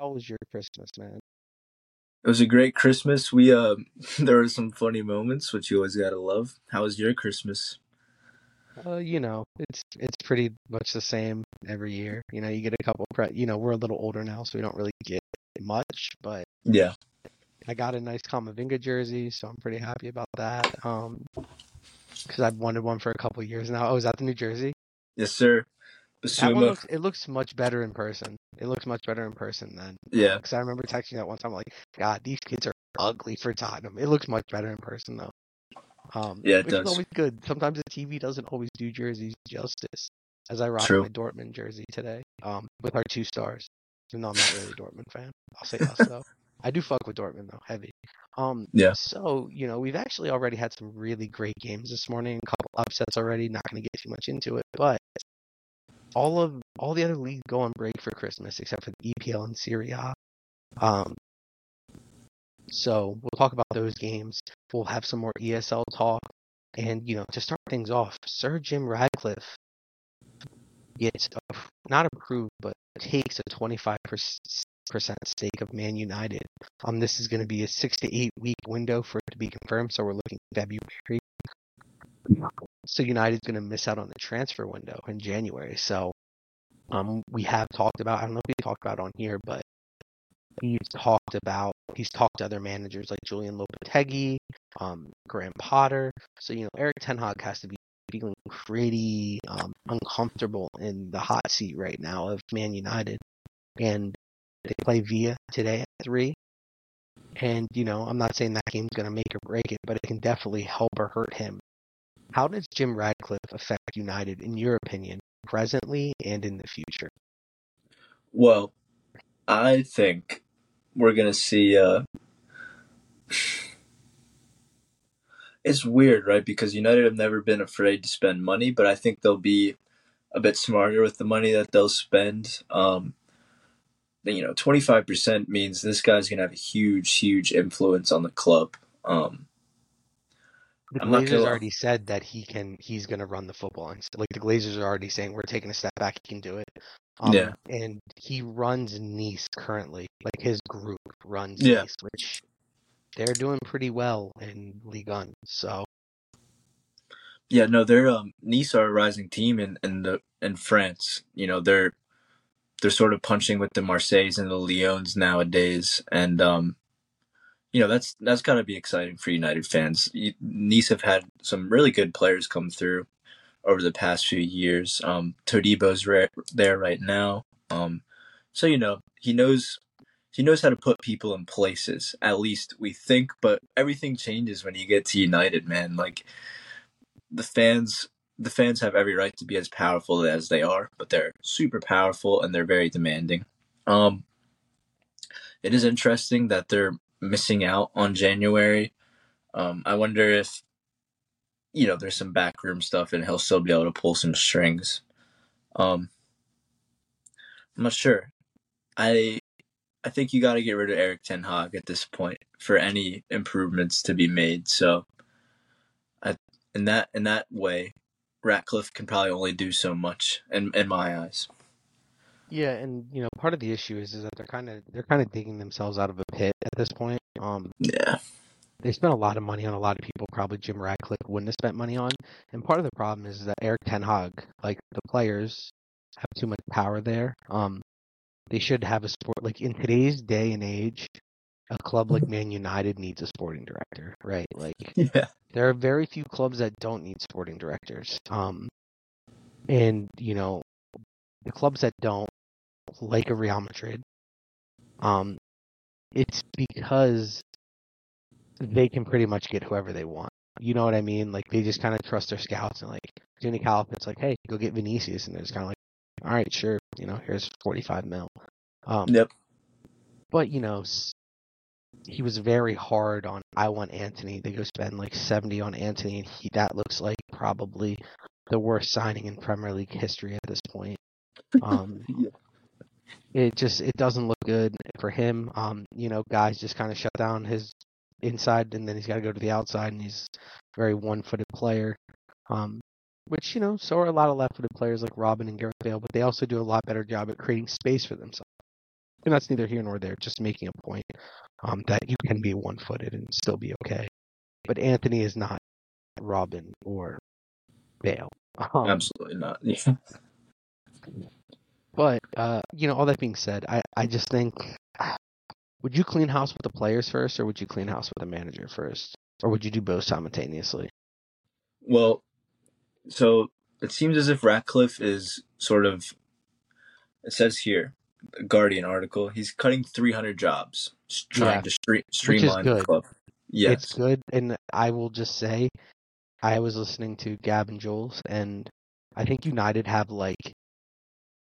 how was your Christmas, man? It was a great Christmas. We uh, there were some funny moments, which you always gotta love. How was your Christmas? Uh, you know, it's it's pretty much the same every year. You know, you get a couple. Pre- you know, we're a little older now, so we don't really get much. But Yeah, I got a nice Kamavinga jersey, so I'm pretty happy about that. Um, because I've wanted one for a couple years now. Oh, is that the New Jersey? yes, sir. Basuma. looks. It looks much better in person. It looks much better in person than. Yeah, Because I remember texting that one time, like, God, these kids are ugly for Tottenham. It looks much better in person though. Um, Yeah, it which is does. always good. Sometimes the TV doesn't always do jerseys justice. As I rock True. my Dortmund jersey today, um, with our two stars. Even though I'm not really a Dortmund fan, I'll say us though. I do fuck with Dortmund though, heavy. Um, Yeah. So you know, we've actually already had some really great games this morning. A couple upsets already. Not going to get too much into it, but all of all the other leagues go on break for Christmas except for the EPL and Serie A. Um, so we'll talk about those games. We'll have some more ESL talk, and you know, to start things off, Sir Jim Ratcliffe gets a, not approved, but takes a 25 percent stake of Man United. Um, this is going to be a six to eight week window for it to be confirmed, so we're looking February. So United's going to miss out on the transfer window in January. So, um, we have talked about. I don't know if we talked about on here, but he's talked about. He's talked to other managers like Julian Lopetegui, um, Graham Potter. So you know, Erik Ten Hag has to be feeling pretty um, uncomfortable in the hot seat right now of Man United, and they play Villa today at three. And you know, I'm not saying that game's going to make or break it, but it can definitely help or hurt him. How does Jim Ratcliffe affect United, in your opinion, presently and in the future? Well, I think we're gonna see. Uh, it's weird, right? Because United have never been afraid to spend money, but I think they'll be a bit smarter with the money that they'll spend. Um, you know, twenty five percent means this guy's gonna have a huge, huge influence on the club. Um, The I'm Glazers already said that he can. He's going to run the football. And like the Glazers are already saying, we're taking a step back. He can do it. Um, Yeah. And he runs Nice currently. Like his group runs Yeah. Nice, which they're doing pretty well in Ligue 1. So Yeah, no, they're um Nice are a rising team in in the in France. You know, they're they're sort of punching with the Marseilles and the Lyons nowadays, and um, you know that's that's got to be exciting for United fans. Nice have had some really good players come through over the past few years. Um, Todibo's re- there right now, um, so you know he knows he knows how to put people in places. At least we think, but everything changes when you get to United, man. Like the fans the fans have every right to be as powerful as they are, but they're super powerful and they're very demanding. Um, it is interesting that they're missing out on January. Um, I wonder if you know there's some backroom stuff and he'll still be able to pull some strings. Um, I'm not sure. I I think you got to get rid of Erik Ten Hag at this point for any improvements to be made. So, I in that in that way, Ratcliffe can probably only do so much in in my eyes. Yeah, and you know, part of the issue is is that they're kind of they're kind of digging themselves out of a pit at this point. Um, Yeah, they spent a lot of money on a lot of people probably Jim Ratcliffe wouldn't have spent money on. And part of the problem is that Erik Ten Hag, like the players, have too much power there. Um, they should have a sport like in today's day and age, a club like Man United needs a sporting director, right? Like yeah, there are very few clubs that don't need sporting directors. Um, and you know, the clubs that don't, like a Real Madrid, um, it's because they can pretty much get whoever they want. You know what I mean? Like they just kind of trust their scouts and like Jimmy Calipin's like, hey, go get Vinicius, and they're just kind of like, all right, sure, you know, here's forty five mil. Um, yep, but you know, he was very hard on. I want Antony. They go spend like seventy on Antony, and he that looks like probably the worst signing in Premier League history at this point. Um, Yeah. It just it doesn't look good for him. Um, you know, guys just kind of shut down his inside, and then he's got to go to the outside, and he's a very one-footed player. Um, which you know, so are a lot of left-footed players like Robben and Gareth Bale, but they also do a lot better job at creating space for themselves. and that's neither here nor there. Just making a point um, that you can be one-footed and still be okay. But Antony is not Robben or Bale. Um, Absolutely not. Yeah. But uh, you know, all that being said, I I just think, would you clean house with the players first, or would you clean house with the manager first, or would you do both simultaneously? Well, so it seems as if Ratcliffe is sort of. It says here, Guardian article. He's cutting 300 jobs, trying Yeah. to stre- streamline the club. Yes. It's good, and I will just say, I was listening to Gab and Juls, and I think United have like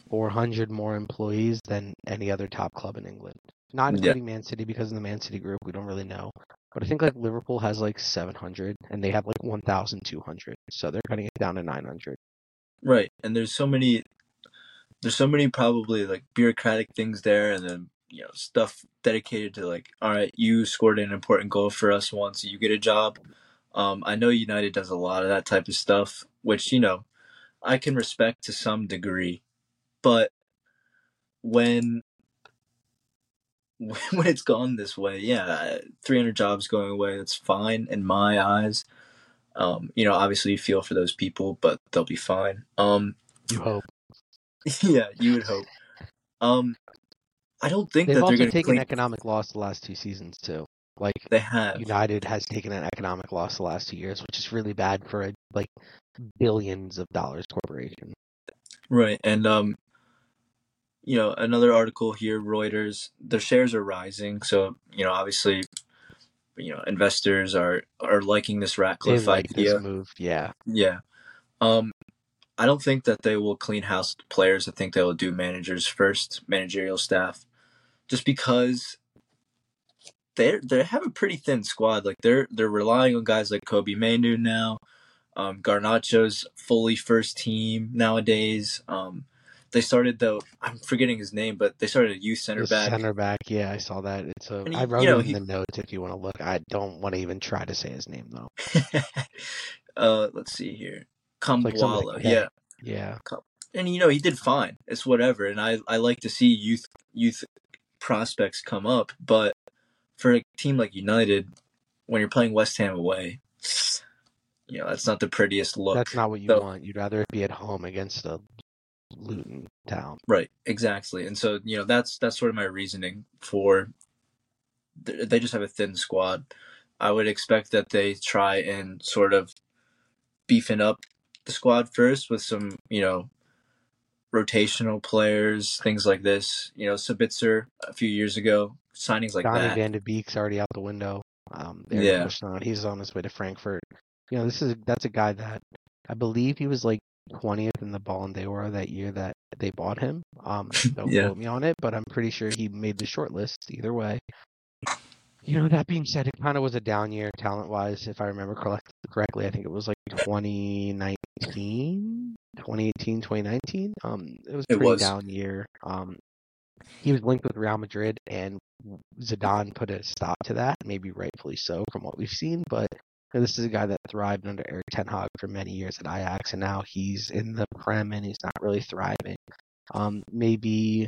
400 more employees than any other top club in England. Not Yeah. including Man City because in the Man City group we don't really know, but I think like Liverpool has like 700, and they have like 1,200, so they're cutting it down to 900. Right, and there's so many, there's so many probably like bureaucratic things there, and then you know stuff dedicated to like, all right, you scored an important goal for us once, you get a job. Um, I know United does a lot of that type of stuff, which you know, I can respect to some degree, but when when it's gone this way, yeah, 300 jobs going away, that's fine in my eyes. Um, you know, obviously you feel for those people, but they'll be fine. Um, You hope yeah, you would hope. Um, I don't think they've that they're also going to taken clean. economic loss the last two seasons too. Like They have United has taken an economic loss the last two years, which is really bad for a like billions of dollars corporation. right, and um, you know, another article here, Reuters, their shares are rising, so you know, obviously, you know, investors are are liking this Ratcliffe like idea. this move, yeah. Yeah. Um, I don't think that they will clean house players. I think they will do managers first, managerial staff, just because they they have a pretty thin squad. Like they're they're relying on guys like Kobbie Mainoo now. Um, Garnacho's fully first team nowadays. Um, they started though I'm forgetting his name, but they started a youth center The back. center back, yeah, I saw that. It's a. And I wrote you know, it in he- the notes if you want to look. I don't want to even try to say his name though. uh, let's see here, something like yeah. Yeah, and you know he did fine. It's whatever, and I I like to see youth youth prospects come up, but for a team like United, when you're playing West Ham away, you know that's not the prettiest look. that's not what you So- want. You'd rather be at home against a Luton town. right, exactly, and so you know that's that's sort of my reasoning for. th- They just have a thin squad. I would expect that they try and sort of beefing up the squad first with some, you know, rotational players, things like this. You know, Sabitzer a few years ago, signings like Donny that. Van de Beek's already out the window. Um, Yeah. on. He's on his way to Frankfurt. You know, this is that's a guy that I believe he was like 20th in the Ballon d'Or that year that they bought him. Um, don't Yeah. quote me on it, but I'm pretty sure he made the short list either way. You know, that being said, it kind of was a down year talent wise, if I remember correct, correctly. I think it was like 2019, 2018, 2019. Um, it was a It pretty was. down year. Um, he was linked with Real Madrid, and Zidane put a stop to that, maybe rightfully so from what we've seen. But this is a guy that thrived under Erik Ten Hag for many years at Ajax, and now he's in the Prem and he's not really thriving. Um, maybe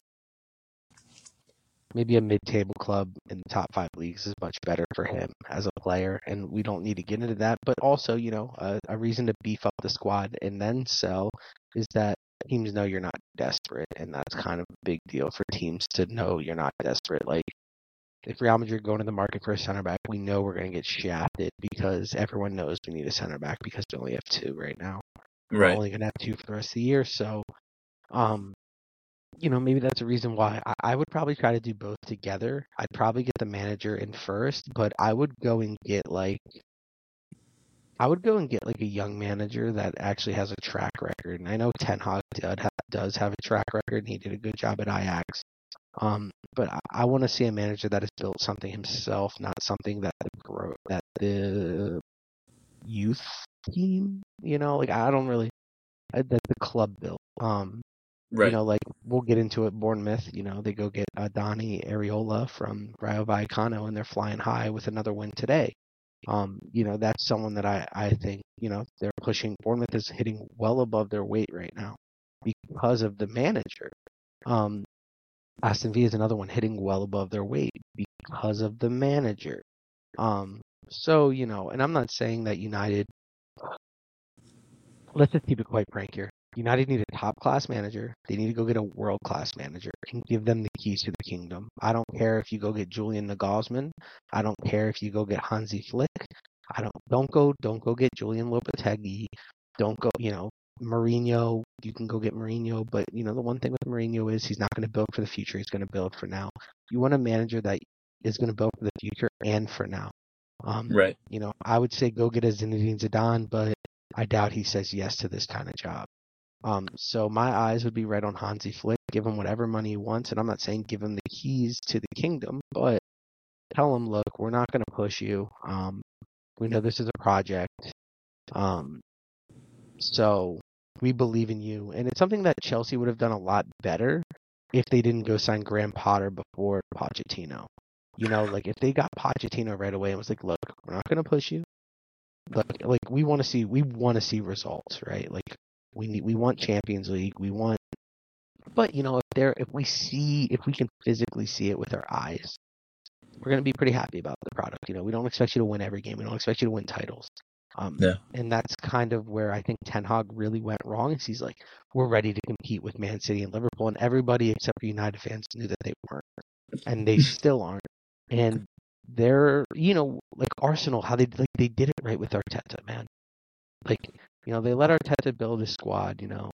maybe a mid-table club in the top five leagues is much better for him as a player, and we don't need to get into that. But also, you know, a, a reason to beef up the squad and then sell is that teams know you're not desperate, and that's kind of a big deal for teams to know you're not desperate. Like if Real Madrid go into the market for a center back, we know we're going to get shafted because everyone knows we need a center back because we only have two right now. Right. We're only going to have two for the rest of the year. So, um, you know, maybe that's a reason why I, I would probably try to do both together. I'd probably get the manager in first, but I would go and get like, I would go and get like a young manager that actually has a track record. And I know Ten Hag does have a track record, and he did a good job at Ajax. Um, but I, I want to see a manager that has built something himself, not something that the grow that the youth team, you know, like I don't really uh, that the club built. Um, Right. you know, like we'll get into it. Bournemouth, you know, they go get uh, Donny Iraola from Rayo Vallecano, and they're flying high with another win today. Um, you know, that's someone that I I think you know they're pushing. Bournemouth is hitting well above their weight right now because of the manager. Um, Aston Villa is another one hitting well above their weight because of the manager. Um, so you know, and I'm not saying that United. Let's just keep it quite frank here. United need a top class manager. They need to go get a world class manager and give them the keys to the kingdom. I don't care if you go get Julian Nagelsmann. I don't care if you go get Hansi Flick. I don't don't go don't go get Julian Lopetegui. Don't go you know Mourinho. You can go get Mourinho, but you know the one thing with Mourinho is he's not going to build for the future. He's going to build for now. You want a manager that is going to build for the future and for now. Um, Right. you know, I would say go get a Zinedine Zidane, but I doubt he says yes to this kind of job. Um, so my eyes would be right on Hansi Flick. Give him whatever money he wants, and I'm not saying give him the keys to the kingdom, but tell him, look, we're not going to push you. Um, we know this is a project. Um, so we believe in you, and it's something that Chelsea would have done a lot better if they didn't go sign Graham Potter before Pochettino. You know, like if they got Pochettino right away and was like, "Look, we're not going to push you. Like, like we want to see, we want to see results, right? Like we need, we want Champions League, we want." But you know, if there, if we see, if we can physically see it with our eyes, we're going to be pretty happy about the product. You know, we don't expect you to win every game. We don't expect you to win titles. Um, Yeah. And that's kind of where I think Ten Hag really went wrong. Is he's like, we're ready to compete with Man City and Liverpool, and everybody except for United fans knew that they weren't, and they still aren't. And they're, you know, like Arsenal, how they like they did it right with Arteta, man. Like, you know, they let Arteta build his squad. You know,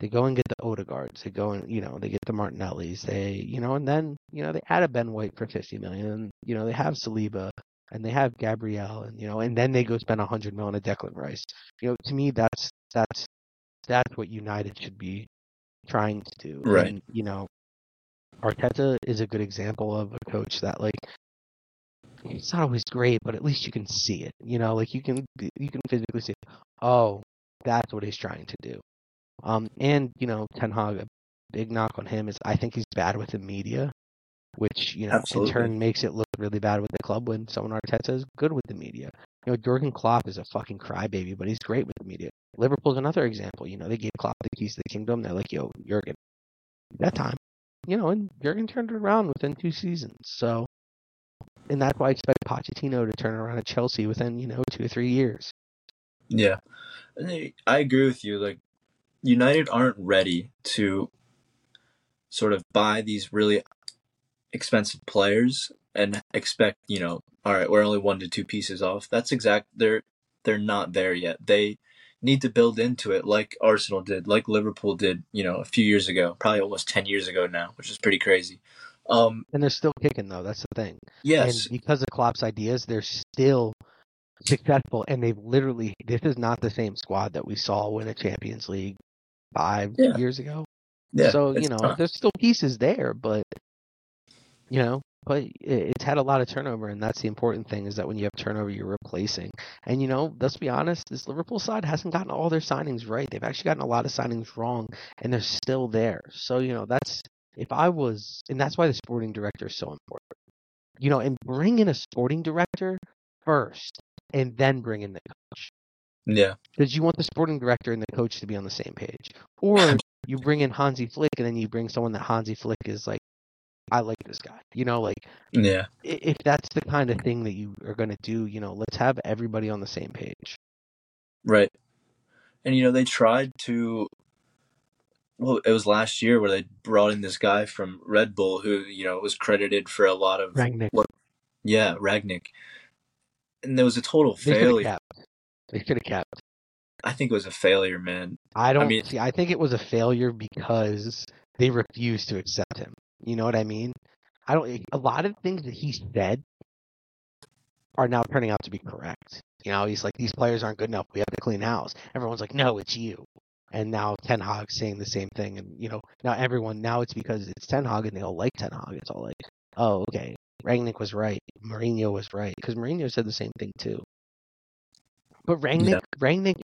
they go and get the Odegaards. They go and you know they get the Martinellis. They, you know, and then you know they add a Ben White for fifty million. And, you know, they have Saliba and they have Gabriel, and you know, and then they go spend a hundred on a Declan Rice. You know, to me, that's that's that's what United should be trying to do. Right. And, you know, Arteta is a good example of a coach that like it's not always great, but at least you can see it. You know, like you can you can physically see, oh, that's what he's trying to do. Um, and you know, Ten Hag, a big knock on him is I think he's bad with the media, which you know Absolutely. in turn makes it look really bad with the club when someone Arteta is good with the media. You know, Jurgen Klopp is a fucking crybaby, but he's great with the media. Liverpool's another example. You know, they gave Klopp the keys to the kingdom. They're like, yo, Jurgen, that time. You know, and Jurgen turned it around within two seasons. So, and that's why I expect Pochettino to turn around at Chelsea within, you know, two or three years. Yeah. I- I agree with you. Like, United aren't ready to sort of buy these really expensive players and expect, you know, all right, we're only one to two pieces off. That's exact. They're they're not there yet. They need to build into it, like Arsenal did, like Liverpool did, you know, a few years ago, probably almost ten years ago now, which is pretty crazy. Um, And they're still kicking, though. That's the thing. yes, And because of Klopp's ideas, they're still successful. And they've literally, this is not the same squad that we saw win a Champions League five Yeah. years ago. yeah. so, you know, not. there's still pieces there, but, you know, but it's had a lot of turnover. And that's the important thing is that when you have turnover, you're replacing. And, you know, let's be honest, this Liverpool side hasn't gotten all their signings right. They've actually gotten a lot of signings wrong, and they're still there. So, you know, that's, if I was, and that's why the sporting director is so important. You know, and bring in a sporting director first, and then bring in the coach. yeah, Because you want the sporting director and the coach to be on the same page. Or you bring in Hansi Flick, and then you bring someone that Hansi Flick is like, I like this guy. You know, like, yeah. if that's the kind of thing that you are going to do, you know, let's have everybody on the same page. Right. And you know, they tried to well, it was last year where they brought in this guy from Red Bull who, you know, was credited for a lot of Rangnick. what yeah, Rangnick. And there was a total They failure. They should have kept. I think it was a failure, man. I don't mean- see. I think it was a failure because they refused to accept him. You know what I mean? I don't. Eh, a lot of things that he said are now turning out to be correct. You know, he's like, these players aren't good enough. We have to clean house. Everyone's like, no, it's you. And now Ten Hag's saying the same thing. And you know, now everyone now it's because it's Ten Hag and they all like Ten Hag. It's all like, oh, okay, Rangnick was right. Mourinho was right because Mourinho said the same thing too. But Rangnick, Yeah. Rangnick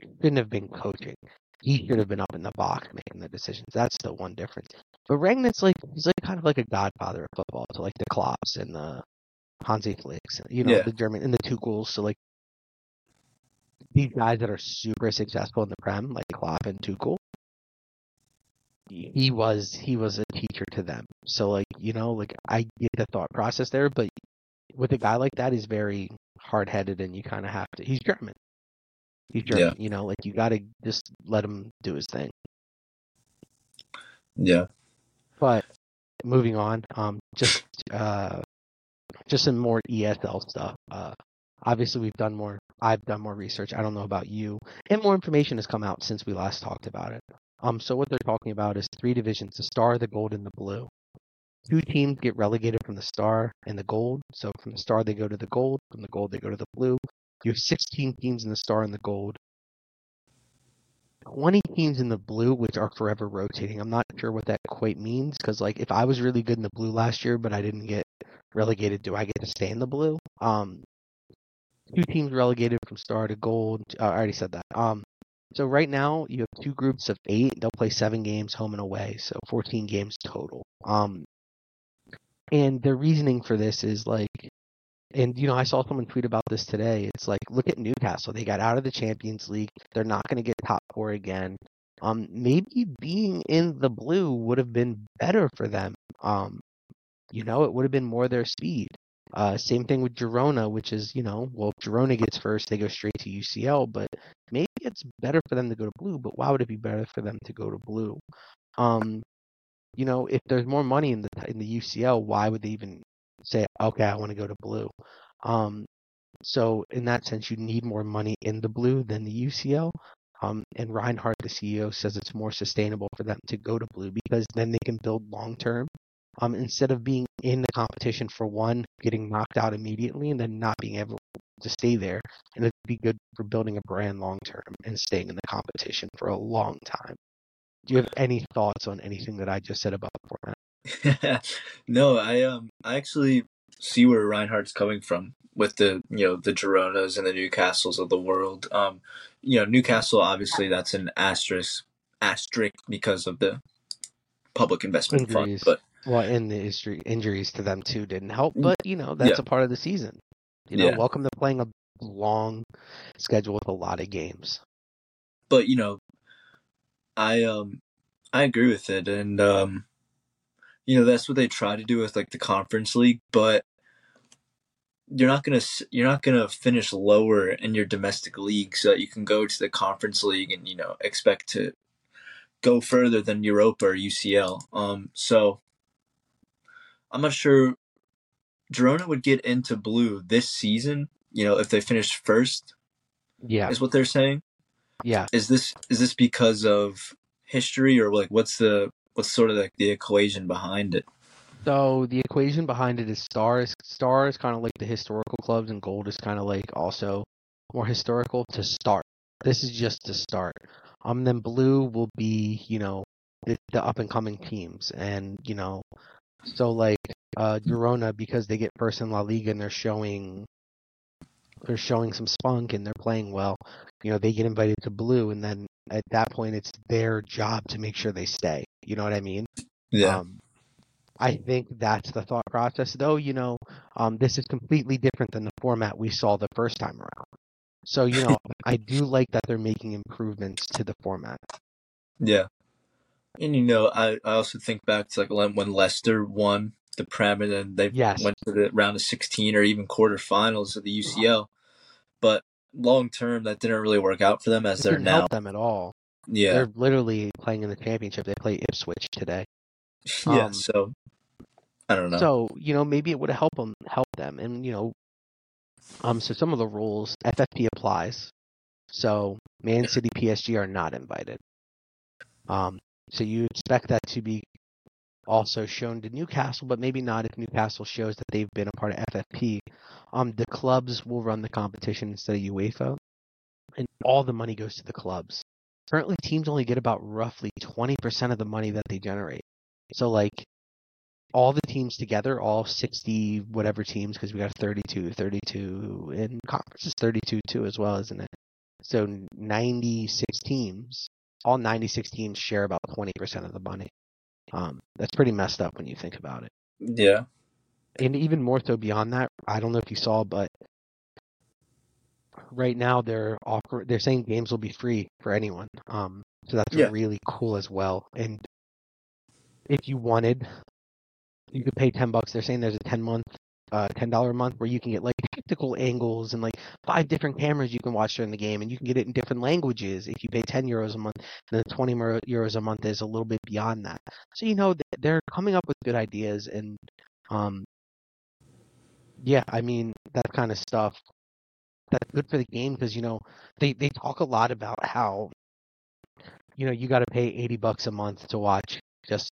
shouldn't have been coaching. He should have been up in the box making the decisions. That's the one difference. But Rangnick's like he's like kind of like a godfather of football to like the Klopps and the Hansi Flicks, you know, Yeah. the German and the Tuchels. So like these guys that are super successful in the Prem, like Klopp and Tuchel, he was he was a teacher to them. So like you know like I get the thought process there, but with a guy like that, he's very hard headed, and you kind of have to. He's German. He's. Yeah. You know, like you got to just let him do his thing. Yeah. But moving on, um, just uh, just some more ESL stuff. Uh, obviously we've done more. I've done more research. I don't know about you, and more information has come out since we last talked about it. Um, so what they're talking about is three divisions: the Star, the Gold, and the Blue. Two teams get relegated from the Star and the Gold. So from the Star they go to the Gold. From the Gold they go to the Blue. You have 16 teams in the Star and the Gold. 20 teams in the blue, which are forever rotating. I'm not sure what that quite means because, like, if I was really good in the blue last year, but I didn't get relegated, do I get to stay in the blue? Um, two teams relegated from star to gold. Uh, I already said that. Um, so right now you have two groups of eight. They'll play seven games home and away, so 14 games total. Um, and the reasoning for this is like, and you know, I saw someone tweet about this today. It's like, look at Newcastle. They got out of the Champions League. They're not going to get top four again. Um, maybe being in the blue would have been better for them. Um, you know, it would have been more their speed. Uh, same thing with Girona, which is, you know, well, if Girona gets first, they go straight to UCL, but maybe it's better for them to go to blue, but why would it be better for them to go to blue? Um, you know, if there's more money in the in the UCL, why would they even say, okay, I want to go to blue? Um, so in that sense, you need more money in the blue than the UCL. Um, and Reichart, the CEO, says it's more sustainable for them to go to blue because then they can build long term. Um, instead of being in the competition for one, getting knocked out immediately, and then not being able to stay there, and it'd be good for building a brand long term and staying in the competition for a long time. Do you have any thoughts on anything that I just said about the format? no, I um I actually see where Reichart's coming from with the you know the Gironas and the Newcastles of the world. Um, you know Newcastle obviously that's an asterisk asterisk because of the public investment Injuries. fund, but Well, and the injury, injuries to them too didn't help, but you know that's Yeah. a part of the season. You know, Yeah. welcome to playing a long schedule with a lot of games. but you know I um I agree with it and um you know that's what they try to do with like the conference league, but you're not gonna you're not gonna finish lower in your domestic league so that you can go to the conference league and you know expect to go further than Europa or UCL. Um, so I'm not sure Girona would get into blue this season. You know, if they finish first, Yeah, is what they're saying. yeah. Is this is this because of history or like what's the what's sort of like the equation behind it? So the equation behind it is stars. Star is kind of like the historical clubs, and gold is kind of like also more historical to start. This is just to start. Um, then blue will be, you know, the, the up and coming teams, and you know, so like uh, Girona because they get first in La Liga and they're showing they're showing some spunk and they're playing well. You know, they get invited to blue, and then at that point, it's their job to make sure they stay. You know what I mean? Yeah, Um, I think that's the thought process, though. You know, um, this is completely different than the format we saw the first time around. So, you know, I do like that they're making improvements to the format. yeah. And you know, I, I also think back to like when when Leicester won the Prem and then they Yes. went to the round of 16 or even quarterfinals of the UCL. But long term, that didn't really work out for them as It they're now. help them at all. Yeah, They're literally playing in the championship. They play Ipswich today. yeah. um, So I don't know. So, you know, maybe it would help them, help them. And, you know, um, so some of the rules, FFP applies. So Man City, PSG are not invited. Um, so you expect that to be also shown to Newcastle, but maybe not if Newcastle shows that they've been a part of FFP. Um, the clubs will run the competition instead of UEFA, and all the money goes to the clubs. Currently, teams only get about roughly 20% of the money that they generate. So, like, all the teams together, all 60 whatever teams, because we got 32, 32 in conference is 32 too as well, isn't it? So 96 teams, all 96 teams share about 20% of the money. Um, that's pretty messed up when you think about it. yeah, And even more so beyond that, I don't know if you saw, but right now they're offer they're saying games will be free for anyone. Um, so that's Yeah. really cool as well. And if you wanted, you could pay ten bucks. They're saying there's a ten month, uh, ten dollar a month where you can get like tactical angles and like five different cameras you can watch during the game, and you can get it in different languages if you pay ten euros a month. And the twenty euros a month is a little bit beyond that. So you know they're coming up with good ideas, and um, yeah, I mean that kind of stuff. That's good for the game because you know they they talk a lot about how you know you got to pay 80 bucks a month to watch just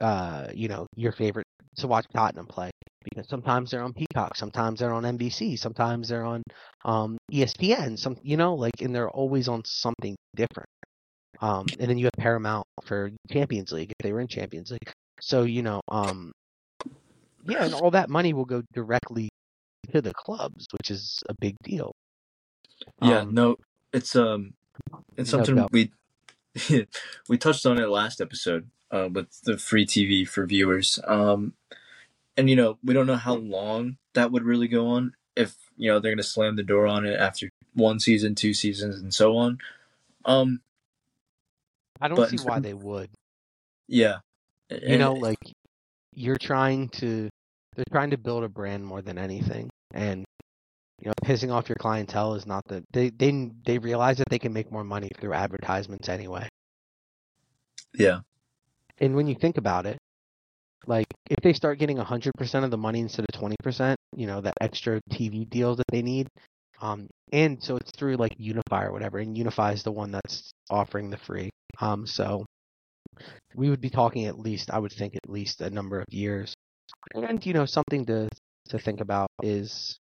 uh you know your favorite to watch Tottenham play because sometimes they're on Peacock, sometimes they're on NBC, sometimes they're on um ESPN, some you know like and they're always on something different. Um and then you have Paramount for Champions League if they were in Champions League. So you know um yeah, and all that money will go directly to the clubs, which is a big deal. Yeah, um, no, it's um, it's something no we we touched on it last episode uh, with the free TV for viewers. Um, and you know, we don't know how long that would really go on. If you know they're going to slam the door on it after one season, two seasons, and so on. Um, I don't see why they would. Yeah, you know, like you're trying to, they're trying to build a brand more than anything, and you know, pissing off your clientele is not the they they they realize that they can make more money through advertisements anyway. Yeah. And when you think about it, like if they start getting 100% of the money instead of 20%, you know, that extra TV deal that they need, um, and so it's through like Unify or whatever, and Unify is the one that's offering the free. Um, so we would be talking at least, I would think, at least a number of years. And you know, something to to think about is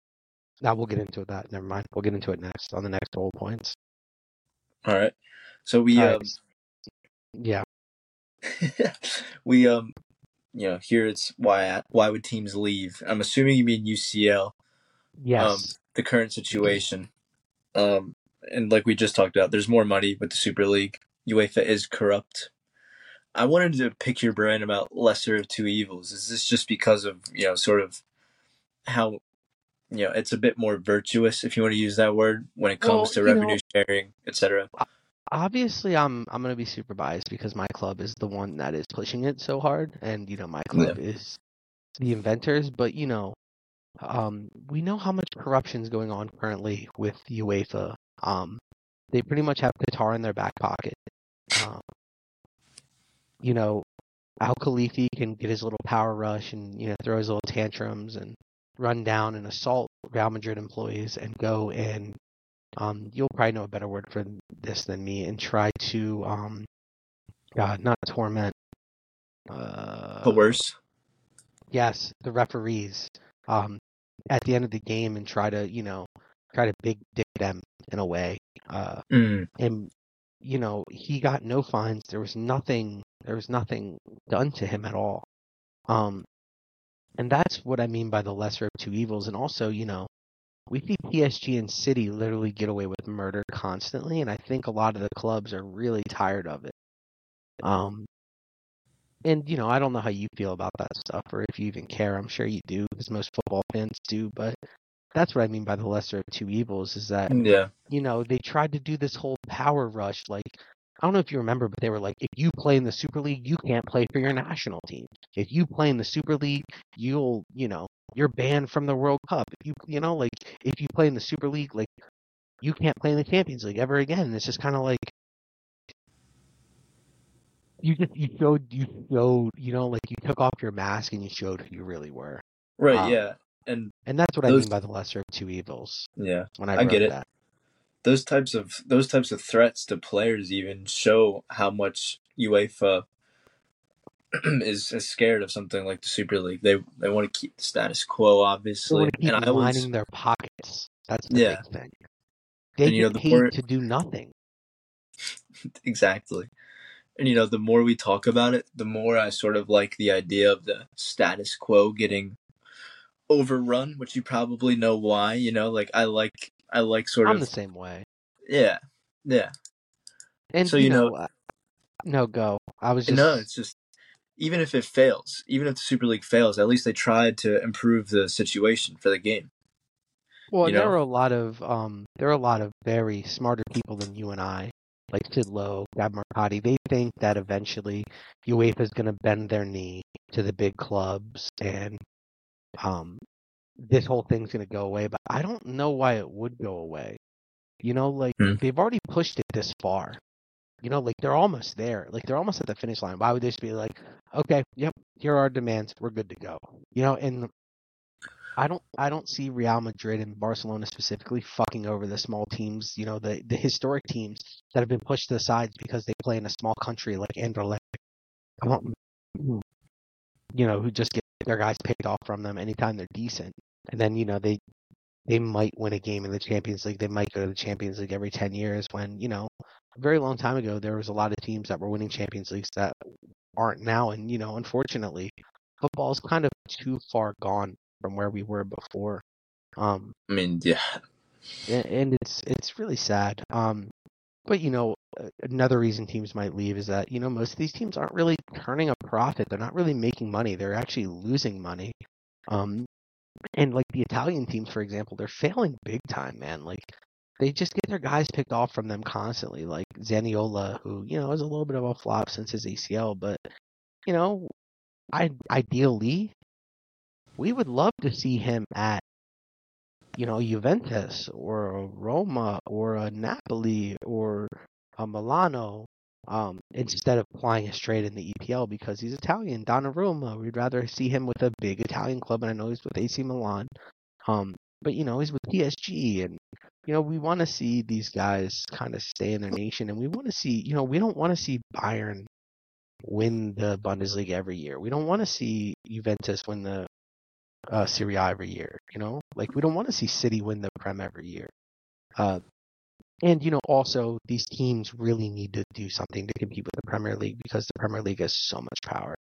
now we'll get into that. Never mind. We'll get into it next on the next bullet points. All right. So we um, yeah. we um you know, here it's why why would teams leave? I'm assuming you mean UCL. Yes. Um, the current situation. Um and like we just talked about, there's more money with the Super League. UEFA is corrupt. I wanted to pick your brain about lesser of two evils. Is this just because of, you know, sort of how you know it's a bit more virtuous if you want to use that word when it comes well, to revenue know, sharing etc obviously i'm i'm going to be super biased because my club is the one that is pushing it so hard and you know my club yeah. is the inventors but you know um we know how much corruption is going on currently with uefa. Um they pretty much have qatar in their back pocket. Um, you know al khelaifi can get his little power rush and you know throw his little tantrums and run down and assault Real Madrid employees and go and um, you'll probably know a better word for this than me and try to um, God, not torment. Uh, Coerce. Yes, the referees um, at the end of the game and try to you know try to big dick them in a way. Uh, mm. And you know he got no fines. There was nothing. There was nothing done to him at all. Um, and that's what I mean by the lesser of two evils. And also, you know, we see PSG and City literally get away with murder constantly, and I think a lot of the clubs are really tired of it. Um, and you know, I don't know how you feel about that stuff, or if you even care. I'm sure you do, because most football fans do. But that's what I mean by the lesser of two evils is that, yeah, you know, they tried to do this whole power rush, like I don't know if you remember, but they were like, if you play in the Super League, you can't play for your national team. If you play in the Super League, you'll, you know, you're banned from the World Cup. If you, you know, like if you play in the Super League, like you can't play in the Champions League ever again. It's just kind of like you just you showed you showed you know like you took off your mask and you showed who you really were. Right. Um, yeah. And and that's what those, I mean by the lesser of two evils. Yeah. When I, I get it. That those types of those types of threats to players even show how much UEFA is, is scared of something like the Super League. They they want to keep the status quo, obviously, they want to keep and lining always, their pockets. That's the yeah. big thing. They and, you know, the paid more, to do nothing. exactly. And you know, the more we talk about it, the more I sort of like the idea of the status quo getting overrun, which you probably know why. You know, like I like I like sort I'm of the same way. Yeah, yeah. And so you, know, know, no, go. I was just no. It's just even if it fails, even if the Super League fails, at least they tried to improve the situation for the game. Well, there know? are a lot of um, there are a lot of very smarter people than you and I like Sid Lowe, Gab Marcotti, they think that eventually UEFA is going to bend their knee to the big clubs and um, this whole thing's going to go away. But I don't know why it would go away. You know, like Hmm. they've already pushed it this far. You know, like they're almost there. Like they're almost at the finish line. Why would they just be like, okay, yep, here are our demands. We're good to go. You know, and I don't I don't see Real Madrid and Barcelona specifically fucking over the small teams, you know, the the historic teams that have been pushed to the sides because they play in a small country like Anderlecht. I want you know, who just get their guys picked off from them anytime they're decent. And then, you know, they they might win a game in the Champions League. They might go to the Champions League every 10 years when, you know, a very long time ago there was a lot of teams that were winning Champions Leagues that aren't now and, you know, unfortunately, football is kind of too far gone from where we were before. Um I mean, yeah, and it's it's really sad. Um, but you know, another reason teams might leave is that you know most of these teams aren't really turning a profit. They're not really making money. They're actually losing money. Um, and like the Italian teams, for example, they're failing big time, man. Like they just get their guys picked off from them constantly. Like Zaniolo, who you know is a little bit of a flop since his ACL, but you know, I ideally we would love to see him at you know, Juventus or Roma or a Napoli or a Milano, um, instead of flying straight in the EPL because he's Italian. Donnarumma, we'd rather see him with a big Italian club, and I know he's with AC Milan. Um, but you know, he's with PSG, and you know, we want to see these guys kind of stay in their nation, and we want to see, you know, we don't want to see Bayern win the Bundesliga every year. We don't want to see Juventus win the uh, Serie A every year. You know, like we don't want to see City win the Prem every year. Uh, and you know, also these teams really need to do something to compete with the Premier League because the Premier League has so much power.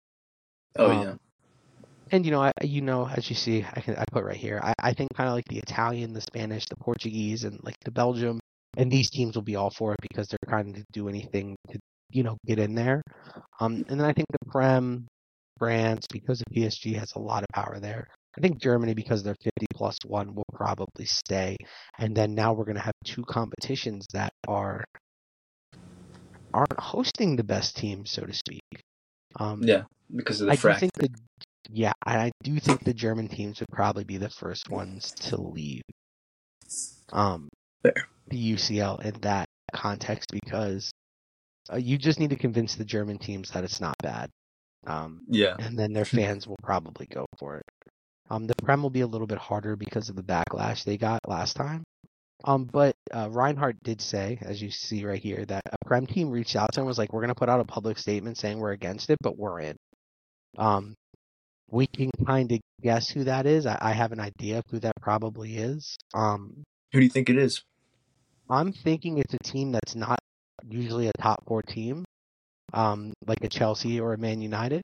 oh Um, yeah, And you know, I you know, as you see, I can I put right here. I, I think kind of like the Italian, the Spanish, the Portuguese, and like the Belgium, and these teams will be all for it because they're trying to do anything to you know get in there. Um, and then I think the Prem, France, because the PSG has a lot of power there. I think Germany, because they're 50 plus one, will probably stay. And then now we're going to have two competitions that are aren't hosting the best teams, so to speak. Um, yeah, because of the I think the yeah, I do think the German teams would probably be the first ones to leave. Um, Fair. the UCL in that context because uh, you just need to convince the German teams that it's not bad. Um, Yeah, and then their fans will probably go for it. Um, the Prem will be a little bit harder because of the backlash they got last time. Um, but uh, Reichart did say, as you see right here, that a Prem team reached out to him and was like, "We're going to put out a public statement saying we're against it, but we're in." Um, we can kind of guess who that is. I, I have an idea of who that probably is. Um, who do you think it is? I'm thinking it's a team that's not usually a top four team, um, like a Chelsea or a Man United,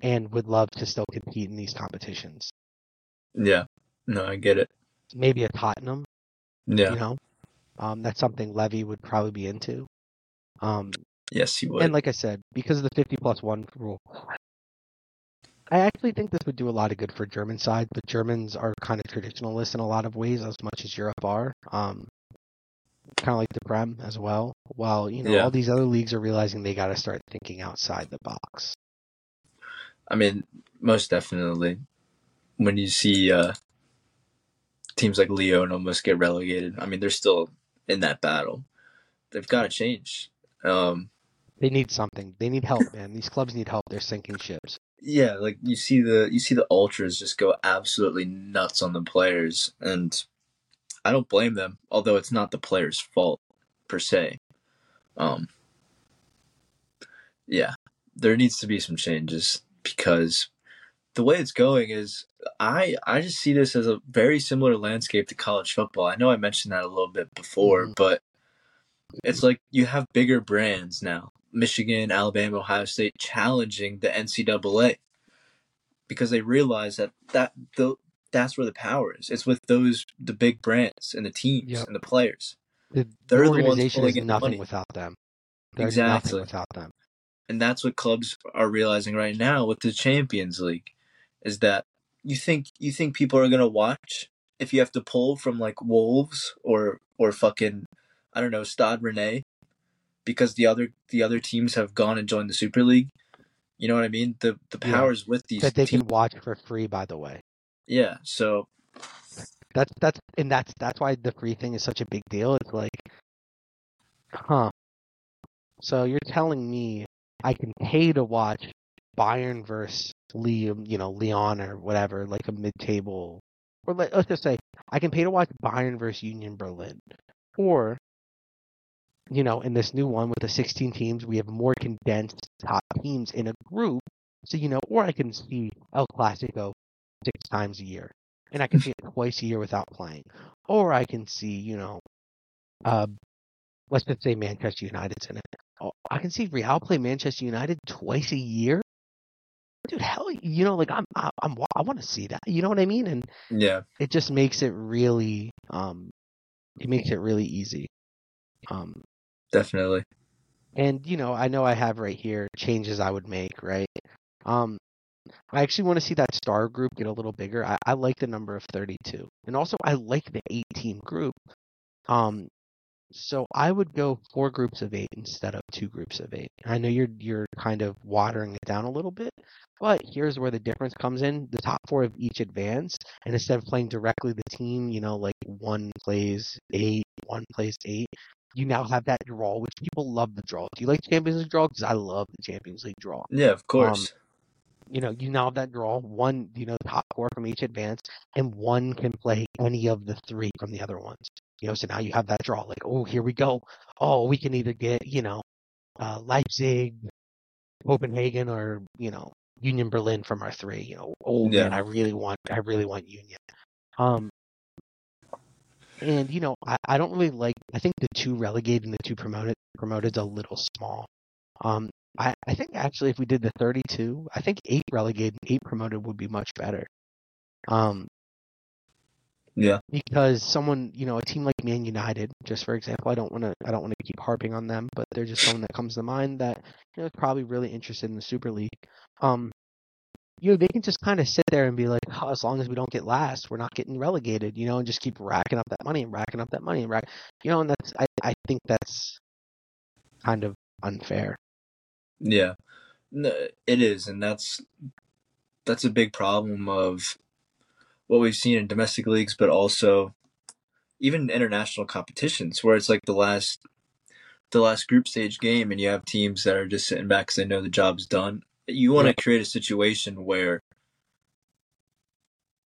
and would love to still compete in these competitions. Yeah, no, I get it. Maybe a Tottenham, Yeah, you know, um, that's something Levy would probably be into. Um, yes, he would. and like I said, because of the 50 plus one rule, I actually think this would do a lot of good for German side. The Germans are kind of traditionalists in a lot of ways, as much as Europe are. Um, kind of like the Prem as well. While you know Yeah. all these other leagues are realizing they got to start thinking outside the box. I mean, most definitely. When you see uh, teams like Lyon almost get relegated, I mean, they're still in that battle. They've got to change. Um, They need something. They need help, man. These clubs need help. They're sinking ships. yeah, like you see the you see the ultras just go absolutely nuts on the players, and I don't blame them. Although it's not the players' fault per se. Um, yeah, there needs to be some changes because the way it's going is I I just see this as a very similar landscape to college football. I know I mentioned that a little bit before, Mhm. but it's like you have bigger brands now. Michigan, Alabama, Ohio State challenging the NCAA because they realize that that the, that's where the power is. It's with those the big brands and the teams Yep. and the players. The, They're the the ones organization is nothing money. without them. They're Exactly. nothing without them. And that's what clubs are realizing right now with the Champions League is that you think you think people are gonna watch if you have to pull from like Wolves or or fucking I don't know Stade Rennais because the other the other teams have gone and joined the Super League. You know what I mean? The the Yeah. powers with these that they teams. can watch for free. By the way, Yeah, so that's that's and that's that's why the free thing is such a big deal. It's like, huh? So you're telling me I can pay to watch Bayern versus Liam, you know, Leon or whatever, like a mid-table, or let, let's just say I can pay to watch Bayern versus Union Berlin, or you know, in this new one with the 16 teams, we have more condensed top teams in a group. So you know, or I can see El Clasico six times a year, and I can see it twice a year without playing, or I can see, you know, uh, let's just say Manchester United's in it. Oh, I can see Real play Manchester United twice a year. You know, like I'm, I- I'm, I want to see that. You know what I mean? And yeah, it just makes it really, um, it makes it really easy. Um, definitely. and you know, I know I have right here changes I would make, right? Um, I actually want to see that star group get a little bigger. I, I like the number of 32, and also I like the 18 group. Um, so I would go four groups of eight instead of two groups of eight. I know you're you're kind of watering it down a little bit, but here's where the difference comes in: the top four of each advance, and instead of playing directly the team, you know, like one plays eight, one plays eight. You now have that draw, which people love the draw. Do you like Champions League draw? Because I love the Champions League draw Yeah, of um, course. you know, you now have that draw. One, you know, top four from each advance, and one can play any of the three from the other ones. You know, so now you have that draw. Like, oh, here we go. Oh, we can either get, you know, uh, Leipzig, Copenhagen, or you know, Union Berlin from our three. You know, oh man, Yeah. I really want, I really want Union. Um, and you know, I, I don't really like. I think the two relegated and the two promoted promoted's a little small. Um, I, I think actually if we did the 32, I think eight relegated, eight promoted would be much better. Um, yeah, because someone, you know, a team like Man United, just for example, I don't want to, I don't want to keep harping on them, but they're just someone that comes to mind that you know is probably really interested in the Super League. Um, you know, they can just kind of sit there and be like, oh, as long as we don't get last, we're not getting relegated, you know, and just keep racking up that money and racking up that money and rack, you know, and that's, I, I think that's kind of unfair. yeah. No, it is, and that's that's a big problem of what we've seen in domestic leagues, but also even international competitions, where it's like the last the last group stage game, and you have teams that are just sitting back because they know the job's done. You want to create a situation where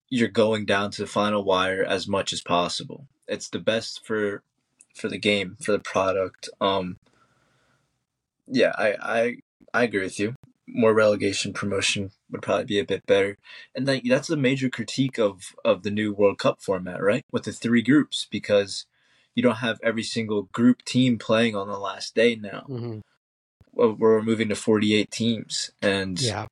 you're going down to the final wire as much as possible. It's the best for for the game, for the product. Um, yeah, I, I I agree with you. More relegation promotion would probably be a bit better, and that, that's a major critique of of the new World Cup format, right? With the three groups, because you don't have every single group team playing on the last day now. hmm We're moving to 48 teams, and Yeah.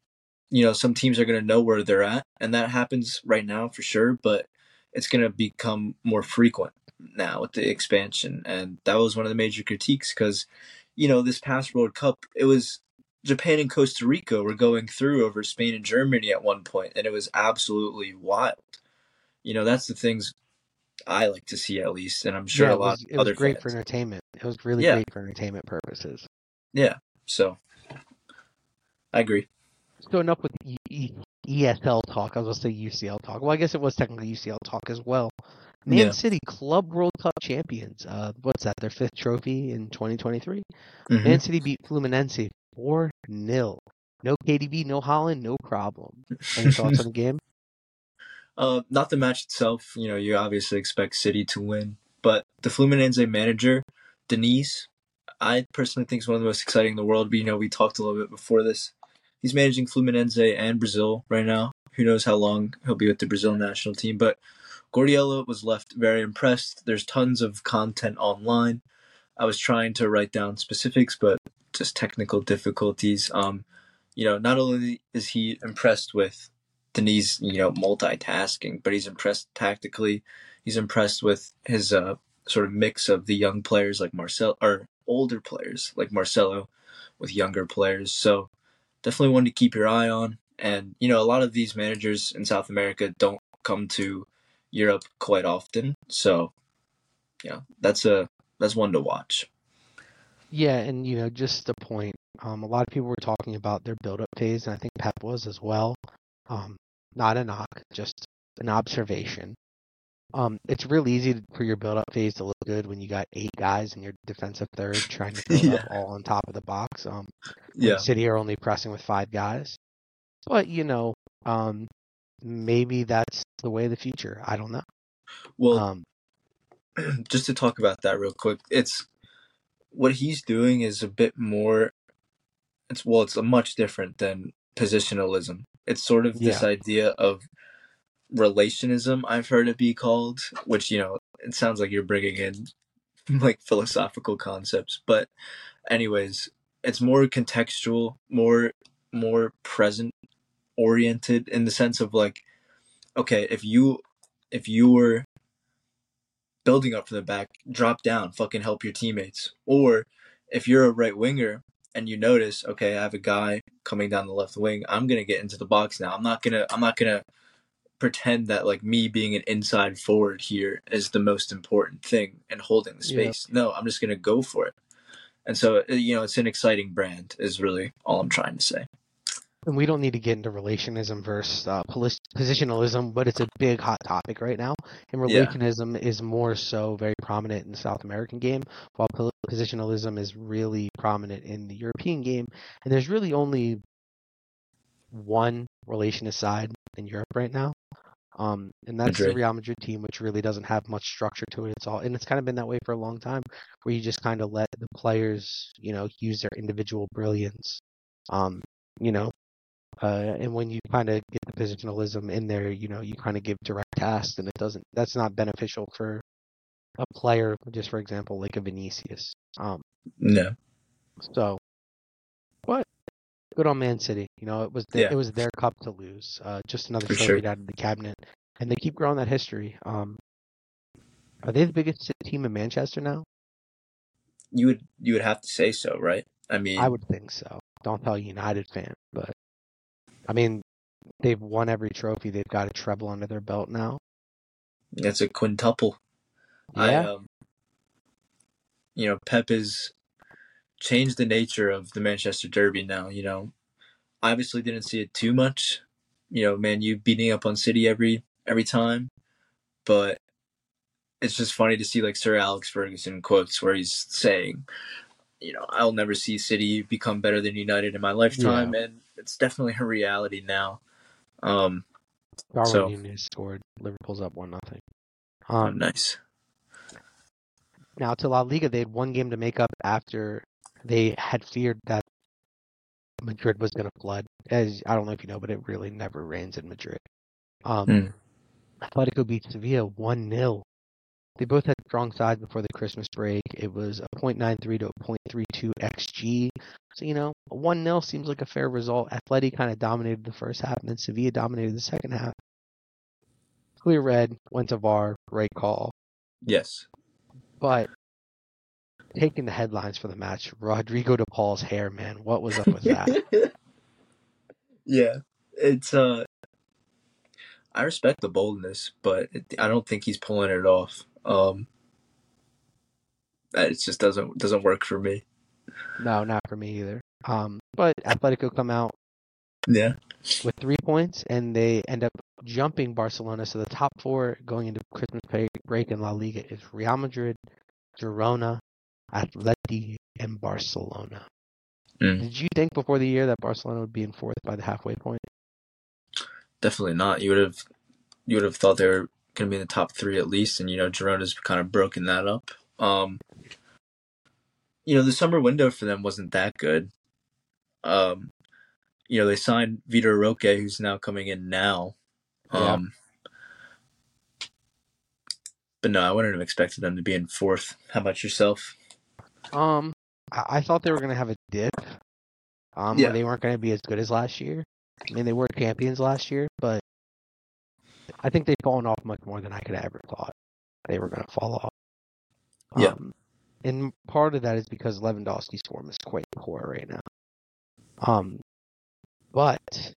you know some teams are going to know where they're at and that happens right now for sure but it's going to become more frequent now with the expansion and that was one of the major critiques because you know this past world cup it was japan and costa rica were going through over spain and germany at one point and it was absolutely wild you know that's the things i like to see at least and i'm sure yeah, a lot was, of it was great fans for entertainment. It was really Yeah. great for entertainment purposes. yeah so i agree So enough with e- ESL talk. I was gonna say UCL talk. Well, I guess it was technically UCL talk as well. Man Yeah. City Club World Cup champions. Uh, what's that? Their fifth trophy in 2023. Mhm. Man City beat Fluminense four 0 No KDB, no Haaland, no problem. Any thoughts on the game? Uh, not the match itself. You know, you obviously expect City to win, but the Fluminense manager, Diniz, I personally think is one of the most exciting in the world. But you know, we talked a little bit before this. He's managing Fluminense and Brazil right now. Who knows how long he'll be with the Brazil national team? But Guardiola was left very impressed. There's tons of content online. I was trying to write down specifics, but just technical difficulties. Um, you know, not only is he impressed with Diniz, you know, multitasking, but he's impressed tactically. He's impressed with his uh, sort of mix of the young players like Marcel or older players like Marcelo with younger players. So definitely one to keep your eye on. And you know, a lot of these managers in South America don't come to Europe quite often. So, know, that's a that's one to watch. Yeah, and you know, just the point. Um, a lot of people were talking about their build-up phase, and I think Pep was as well. Um, not a knock, just an observation. Um, it's real easy for your build-up phase to look good when you got eight guys in your defensive third trying to build Yeah. up all on top of the box. Um, Yeah. City are only pressing with five guys, but you know, um, maybe that's the way of the future. I don't know. Well, Um, just to talk about that real quick, it's what he's doing is a bit more. It's well, it's a much different than positionalism. It's sort of this Yeah. idea of relationism. I've heard it be called, which you know, it sounds like you're bringing in like philosophical concepts, but anyways, it's more contextual, more more present oriented in the sense of like, okay, if you if you were building up from the back, drop down, fucking help your teammates. Or if you're a right winger and you notice, okay, I have a guy coming down the left wing, I'm gonna get into the box now. I'm not gonna I'm not gonna pretend that like me being an inside forward here is the most important thing and holding the Yeah. space. No, I'm just gonna go for it. And so uh, you know, it's an exciting brand is really all I'm trying to say. And we don't need to get into relationism versus uh, positionalism, but it's a big hot topic right now. And Yeah. relationism is more so very prominent in the South American game, while positionalism is really prominent in the European game. And there's really only one relationist side in Europe right now. Um, and that's the Madrid. Real Madrid team, which really doesn't have much structure to it. It's all, and it's kind of been that way for a long time, where you just kind of let the players, you know, use their individual brilliance. Um, you know, uh, and when you kind of get the positionalism in there, you know, you kind of give direct tasks, and it doesn't. That's not beneficial for a player, just for example, like a Vinicius. Um, No. so, but good on Man City. You know, it was the, Yeah. it was their cup to lose. Uh, just another For trophy sure. out of the cabinet, and they keep growing that history. Um, are they the biggest team in Manchester now? You would you would have to say so, right? I mean I would think so. Don't tell a United fan, but I mean, they've won every trophy. They've got a treble under their belt now. it's a quintuple. I Yeah, um you know, Pep has changed the nature of the Manchester Derby now, you know. I obviously didn't see it too much. You know, man, you beating up on City every every time. But it's just funny to see like Sir Alex Ferguson quotes where he's saying, you know, I'll never see City become better than United in my lifetime and it's definitely a reality now. Um Darwin so- Nunez scored. Liverpool's up one nothing. oh, Um, nice. Now to La Liga, they had one game to make up after they had feared that Madrid was going to flood. As I don't know if you know, but it really never rains in Madrid. Um, Mm. Atletico beat Sevilla one 0 They both had strong sides before the Christmas break. It was a .93 to a .32 xG. So you know, one 0 seems like a fair result. Atleti kind of dominated the first half, and then Sevilla dominated the second half. Clear red went to VAR, right call. Yes. But taking the headlines for the match, Rodrigo de Paul's hair, man, what was up with that? yeah, it's uh, I respect the boldness, but I don't think he's pulling it off. Um, it just doesn't doesn't work for me. no, not for me either. Um, but Atletico come out Yeah, with three points, and they end up jumping Barcelona. So the top four going into Christmas break- in La Liga is Real Madrid, Girona, Atleti, and Barcelona. Mm. Did you think before the year that Barcelona would be in fourth by the halfway point? definitely not. You would have you would have thought they were going to be in the top three at least, and you know Girona's kind of broken that up. Um, you know the summer window for them wasn't that good. Um, you know they signed Vitor Roque, who's now coming in now. Yeah. Um, but no, I wouldn't have expected them to be in fourth. How about yourself? Um, I, I thought they were going to have a dip. Um, Yeah. they weren't going to be as good as last year. I mean, they were champions last year, but I think they've fallen off much more than I could have ever thought they were going to fall off. Yeah. Um, and part of that is because Lewandowski's form is quite poor right now. Um, but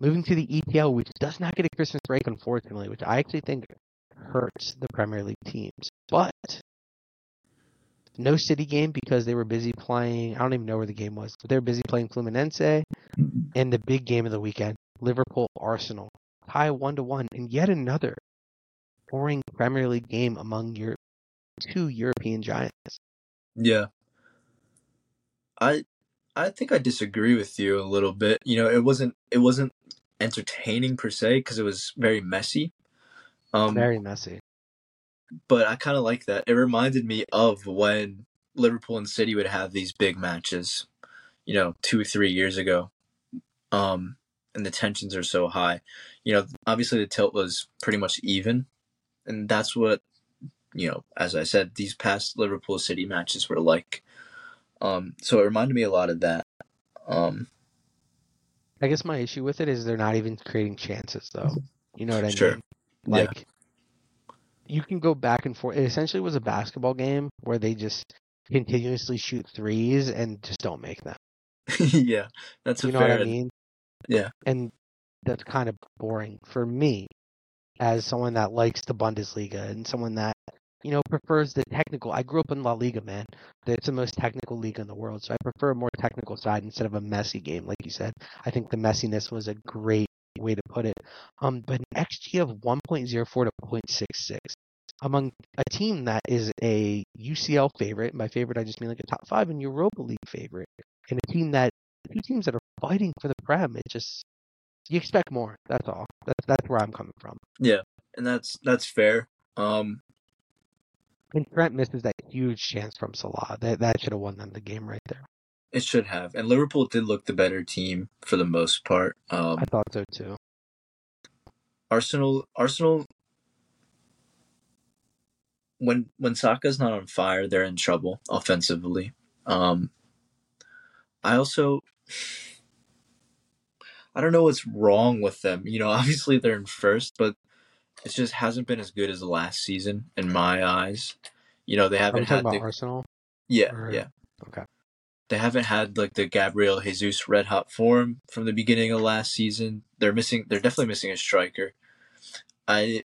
moving to the EPL, which does not get a Christmas break, unfortunately, which I actually think hurts the Premier League teams. But No City game because they were busy playing. I don't even know where the game was, but they were busy playing Fluminense. And the big game of the weekend, Liverpool Arsenal, tie one to one, and yet another boring Premier League game among your two European giants. Yeah. I I think I disagree with you a little bit. You know, it wasn't it wasn't entertaining per se because it was very messy. Um, Very messy. but I kind of like that. It reminded me of when Liverpool and City would have these big matches, you know, two or three years ago. Um, and the tensions are so high. You know, obviously the tilt was pretty much even, and that's what you know. As I said, these past Liverpool City matches were like. Um, so it reminded me a lot of that. Um, I guess my issue with it is they're not even creating chances, though. You know what I Sure. mean? Yeah. Like, you can go back and forth. It essentially was a basketball game where they just continuously shoot threes and just don't make them. yeah, that's a you know fair. what I mean? Yeah. And that's kind of boring for me as someone that likes the Bundesliga and someone that, you know, prefers the technical. I grew up in La Liga, man. It's the most technical league in the world. So I prefer a more technical side instead of a messy game, like you said. I think the messiness was a great way to put it. Um, but an XG of 1.04 to 0.66 among a team that is a UCL favorite. By favorite, I just mean like a top five and Europa League favorite, and a team that two teams that are fighting for the Prem. It just you expect more. That's all. That's that's where I'm coming from. Yeah, and that's that's fair. Um, And Trent misses that huge chance from Salah. That that should have won them the game right there. it should have, and Liverpool did look the better team for the most part. Um, I thought so too. Arsenal, Arsenal, when when Saka's not on fire, they're in trouble offensively. Um, I also, I don't know what's wrong with them. You know, obviously they're in first, but it just hasn't been as good as the last season in my eyes. You know, they haven't had the Arsenal? yeah or- yeah Okay. they haven't had like the Gabriel Jesus red hot form from the beginning of last season. They're missing. They're definitely missing a striker. I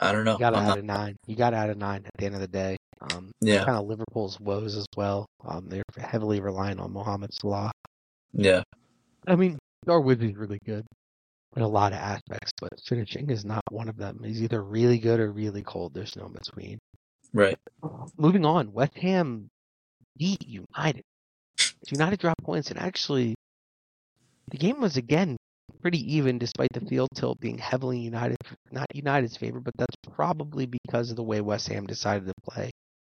I don't know. You gotta I'm add not- a nine. You gotta add a nine at the end of the day. Um, yeah, kind of Liverpool's woes as well. Um, they're heavily relying on Mohamed Salah. yeah, I mean, Darwood is really good in a lot of aspects, but finishing is not one of them. He's either really good or really cold. There's no in between. right. Moving on, West Ham beat United. United dropped points, and actually, the game was again pretty even, despite the field tilt being heavily United, not United's favor, but that's probably because of the way West Ham decided to play.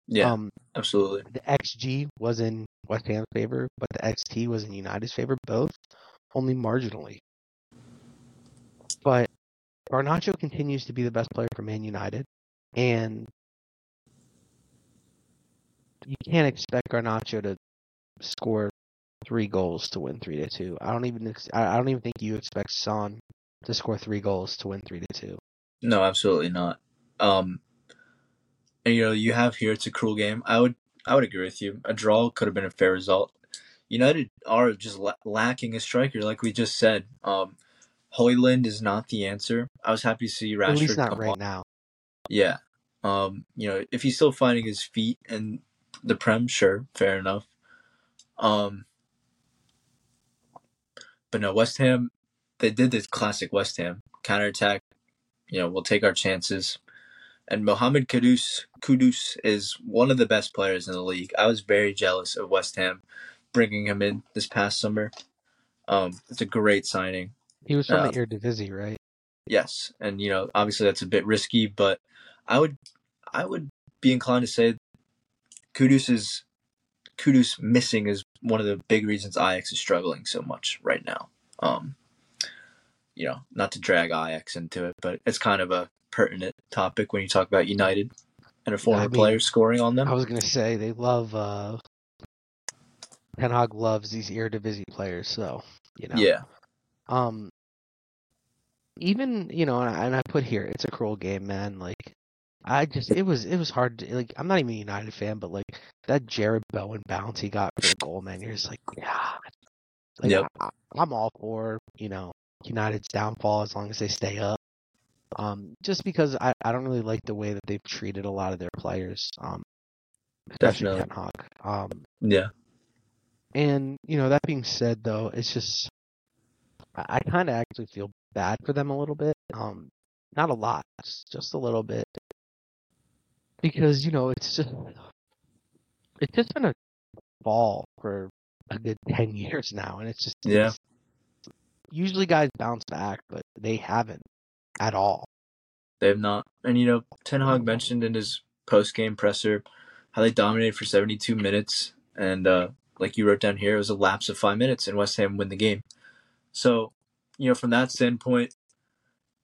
Yeah, Um, absolutely. the XG was in West Ham's favor, but the XT was in United's favor, both only marginally. But Garnacho continues to be the best player for Man United, and you can't expect Garnacho to score three goals to win three to two. I don't even I don't even think you expect Son to score three goals to win three to two. No, absolutely not. Um, and you know, you have here it's a cruel game. I would I would agree with you. A draw could have been a fair result. United are just la- lacking a striker, like we just said. Um, Højlund is not the answer. I was happy to see Rashford At least not come right on. now. Yeah. Um, you know, if he's still finding his feet in the Prem, sure, fair enough. Um, but no, West Ham, they did this classic West Ham counterattack. You know, we'll take our chances. And Mohamed Kudus, Kudus is one of the best players in the league. I was very jealous of West Ham bringing him in this past summer. Um, it's a great signing. He was from Uh, the Eredivisie, right? Yes, and you know, obviously that's a bit risky, but I would, I would be inclined to say, Kudus is, Kudus missing is one of the big reasons Ajax is struggling so much right now. Um, you know, not to drag Ajax into it, but it's kind of a pertinent topic when you talk about United and a former I mean, player scoring on them. I was gonna say they love uh Ten Hag loves these Eredivisie players, so you know. Yeah, Um even you know, and I, and I put here, it's a cruel game, man. Like I just it was it was hard to like I'm not even a United fan, but like that Jarrod Bowen bounce he got for the goal, man, you're just like, yeah. Like Yep. I, I'm all for, you know, United's downfall as long as they stay up. Um, just because I, I don't really like the way that they've treated a lot of their players, um, especially Definitely. Ten Hag. Um, Yeah. and you know that being said, though, it's just I, I kind of actually feel bad for them a little bit. Um, not a lot, just, a little bit, because you know it's just it's just been a fall for a good ten years now, and it's just Yeah. it's- usually guys bounce back, but they haven't at all. They have not. And you know, Ten Hag mentioned in his post game presser how they dominated for 72 minutes, and uh, like you wrote down here, it was a lapse of five minutes, and West Ham win the game. So, you know, from that standpoint,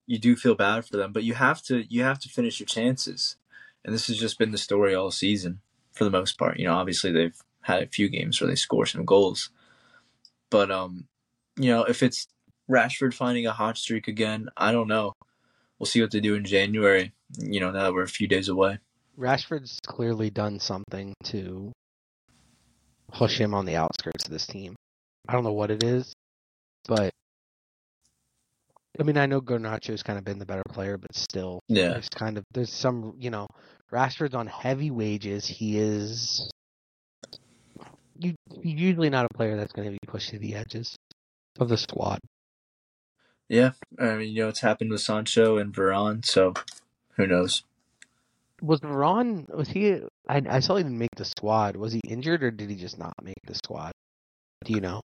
you do feel bad for them, but you have to you have to finish your chances, and this has just been the story all season for the most part. You know, obviously they've had a few games where they score some goals, but um, you know, if it's Rashford finding a hot streak again, I don't know we'll see what they do in January. You know, now that we're a few days away. Rashford's clearly done something to push him on the outskirts of this team. I don't know what it is, but I mean, I know Garnacho's kind of been the better player, but still, Yeah. there's kind of there's some you know, Rashford's on heavy wages. He is you usually not a player that's going to be pushed to the edges of the squad. Yeah, I mean, you know, it's happened with Sancho and Varane, so who knows? Was Ron? Was he? I, I saw he didn't make the squad. Was he injured or did he just not make the squad? Do you know?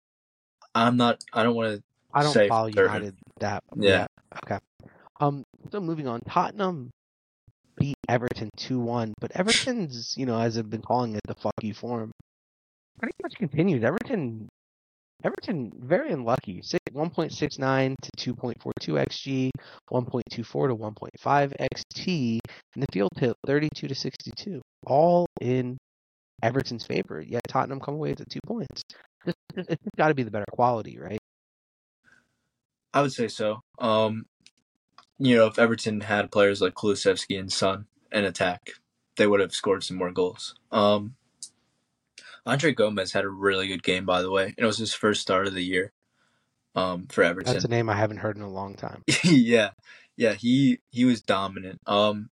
I'm not. I don't want to. I don't follow. United that. Yeah. Okay. Um. So moving on, Tottenham beat Everton two one, but Everton's you know as I've been calling it the fuck you form, pretty much continues. Everton. Everton very unlucky. One point six nine to two point four two xg, one point two four to one point five xt, and the field thirty two to sixty two, all in Everton's favor. Yet Tottenham come away with the two points. It's, it's got to be the better quality, right? I would say so. Um, you know, if Everton had players like Kulusevski and Son in attack, they would have scored some more goals. Um, Andre Gomes had a really good game, by the way, and it was his first start of the year. Um, for Everton. That's a name I haven't heard in a long time. yeah, yeah, he he was dominant. Um,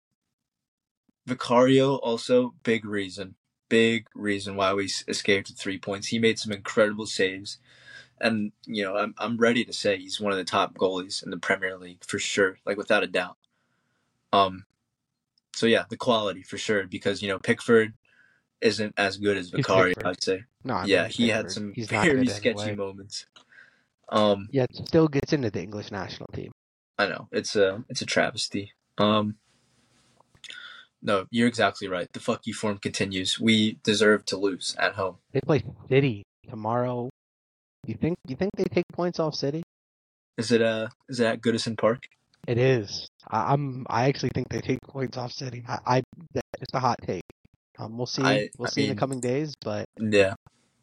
Vicario also big reason, big reason why we escaped with three points. He made some incredible saves, and you know I'm I'm ready to say he's one of the top goalies in the Premier League for sure, like without a doubt. Um, so yeah, the quality for sure because you know Pickford isn't as good as He's Vicario. I'd say. No, I yeah, he had some He's very sketchy anyway. moments. Um, Yet still gets into the English national team. I know it's a it's a travesty. Um, no, you're exactly right. The fuck you form continues. We deserve to lose at home. They play City tomorrow. You think you think they take points off City? Is it uh is it at Goodison Park? It is. I, I'm. I actually think they take points off City. I. I it's a hot take. Um, we'll see. I- we'll I see in the coming days, but Yeah,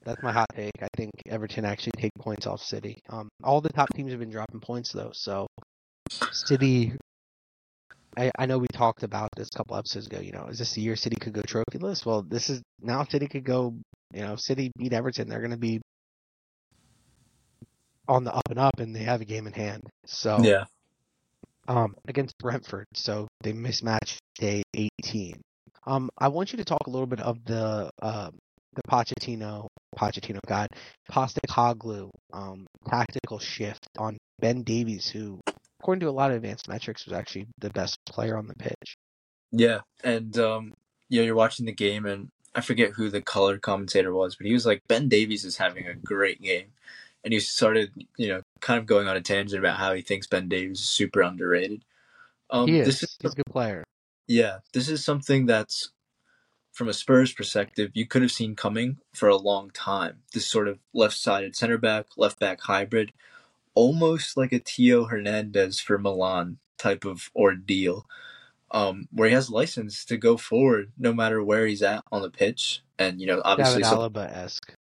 that's my hot take. I think Everton actually take points off City. Um, all the top teams have been dropping points though, so City. I, I know we talked about this a couple episodes ago. You know, is this the year City could go trophyless? Well, this is now City could go. You know, City beat Everton. They're going to be on the up and up, and they have a game in hand. So yeah, um, against Brentford, so they mismatched day 18. Um, I want you to talk a little bit of the uh, the Pochettino, Pochettino, God, Postecoglou um, tactical shift on Ben Davies, who, according to a lot of advanced metrics, was actually the best player on the pitch. yeah. And um, yeah, you're watching the game, and I forget who the color commentator was, but he was like, Ben Davies is having a great game, and he started, you know, kind of going on a tangent about how he thinks Ben Davies is super underrated. Um, he is. This is He's a good player. Yeah, this is something that's from a Spurs perspective, you could have seen coming for a long time. This sort of left-sided center back, left back hybrid, almost like a Theo Hernandez for Milan type of ordeal, um, where he has license to go forward no matter where he's at on the pitch, and you know obviously, David Alaba esque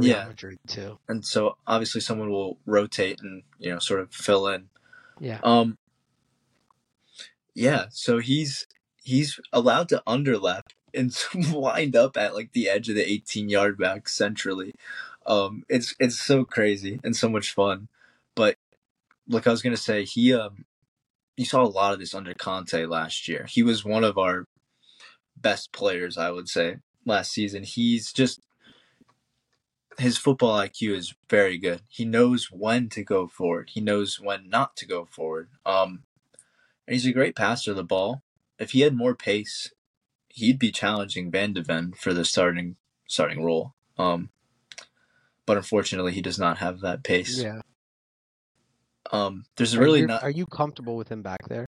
Yeah. Madrid too. and so obviously someone will rotate and you know sort of fill in. Yeah. Um, yeah, so he's he's allowed to underlap and wind up at like the edge of the 18 yard back centrally. Um, it's it's so crazy and so much fun. But like I was gonna say, he um you saw a lot of this under Conte last year. He was one of our best players, I would say, last season. He's just his football IQ is very good. He knows when to go forward. He knows when not to go forward. Um, and he's a great passer of the ball. If he had more pace, he'd be challenging Van de Ven for the starting starting role. Um, but unfortunately, he does not have that pace. Yeah. Um, there's Are really you, not. Are you comfortable with him back there?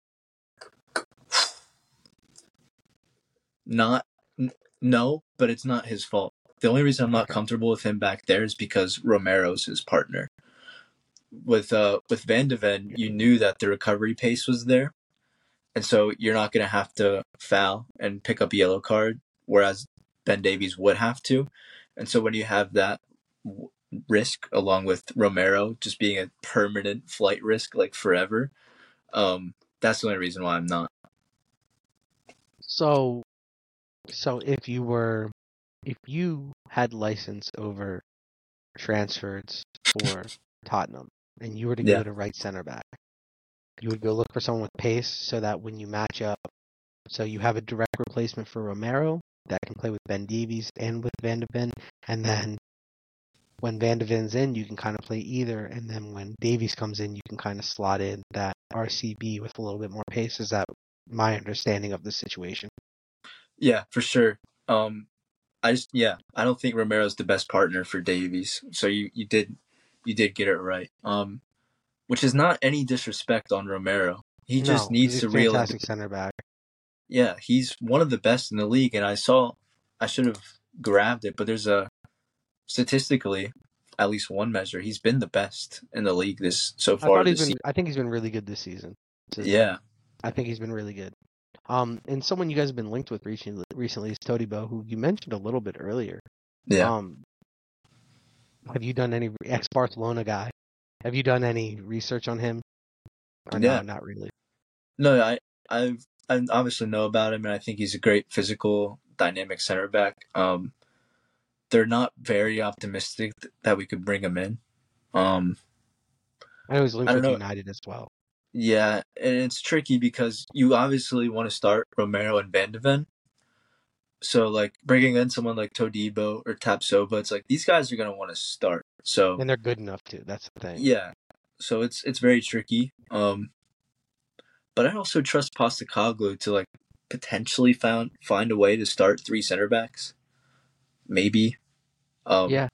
Not n- no, but it's not his fault. The only reason I'm not comfortable with him back there is because Romero's his partner. With uh with Van de Ven, you knew that the recovery pace was there, and so you're not gonna have to foul and pick up a yellow card, whereas Ben Davies would have to. And so when you have that w- risk along with Romero just being a permanent flight risk like forever, um, that's the only reason why I'm not. So, so if you were, if you had license over transfers for Tottenham, and you were to Yeah. go to right center back, you would go look for someone with pace, so that when you match up, so you have a direct replacement for Romero that can play with Ben Davies and with Van de Ven, and then when Van de Ven's in, you can kind of play either, and then when Davies comes in, you can kind of slot in that RCB with a little bit more pace. Is that my understanding of the situation? Yeah, for sure. Um, I just yeah, I don't think Romero's the best partner for Davies. So you you did you did get it right. Um, which is not any disrespect on Romero. He just needs he's to a realize. fantastic center back. Yeah, he's one of the best in the league, and I saw I should have grabbed it, but there's a statistically at least one measure he's been the best in the league this so I far he's this been. I think he's been really good this season. Yeah, I think he's been really good. Um, and someone you guys have been linked with recently, recently is Todibo, who you mentioned a little bit earlier. yeah. Um, have you done any ex Barcelona guy? Have you done any research on him? Or Yeah. no, not really. No, I I've I obviously know about him, and I think he's a great physical, dynamic center back. Um, they're not very optimistic that we could bring him in. Um, I know he's linked with know. United as well. Yeah, and it's tricky because you obviously want to start Romero and Van de So like bringing in someone like Todibo or Tapsoba, it's like these guys are gonna want to start. So And they're good enough too. That's the thing. yeah, so it's it's very tricky. Um, but I also trust Postecoglou to like potentially found find a way to start three center backs. Maybe. Um, Yeah.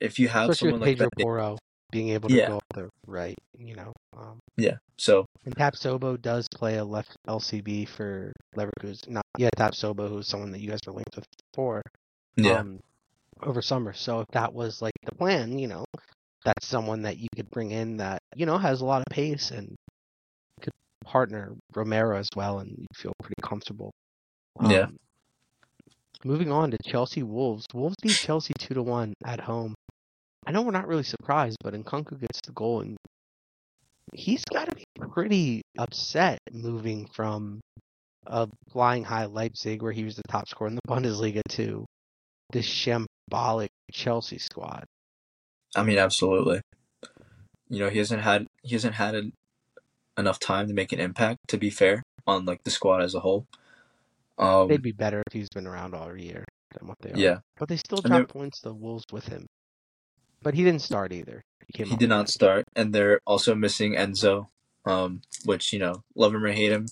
If you have Especially someone like Pedro that, Porro being able to Yeah. go the right, you know. Um, yeah. So and Tapsoba does play a left LCB for Leverkusen. Not yeah, Tapsoba, who's someone that you guys were linked with before. yeah, um, over summer. So if that was like the plan, you know, that's someone that you could bring in that you know has a lot of pace and could partner Romero as well, and you'd feel pretty comfortable. Yeah. Um, Moving on to Chelsea Wolves. Wolves beat Chelsea two to one at home. I know we're not really surprised, but Nkunku gets the goal, and he's got to be pretty upset moving from a flying high Leipzig, where he was the top scorer in the Bundesliga, to this shambolic Chelsea squad. I mean absolutely. You know he hasn't had he hasn't had an, enough time to make an impact. To be fair, on like the squad as a whole. Um, They'd be better if he's been around all year than what they are. yeah, But they still And they're- points to Wolves with him. But he didn't start either. He, he did not start, and they're also missing Enzo, um, which you know, love him or hate him,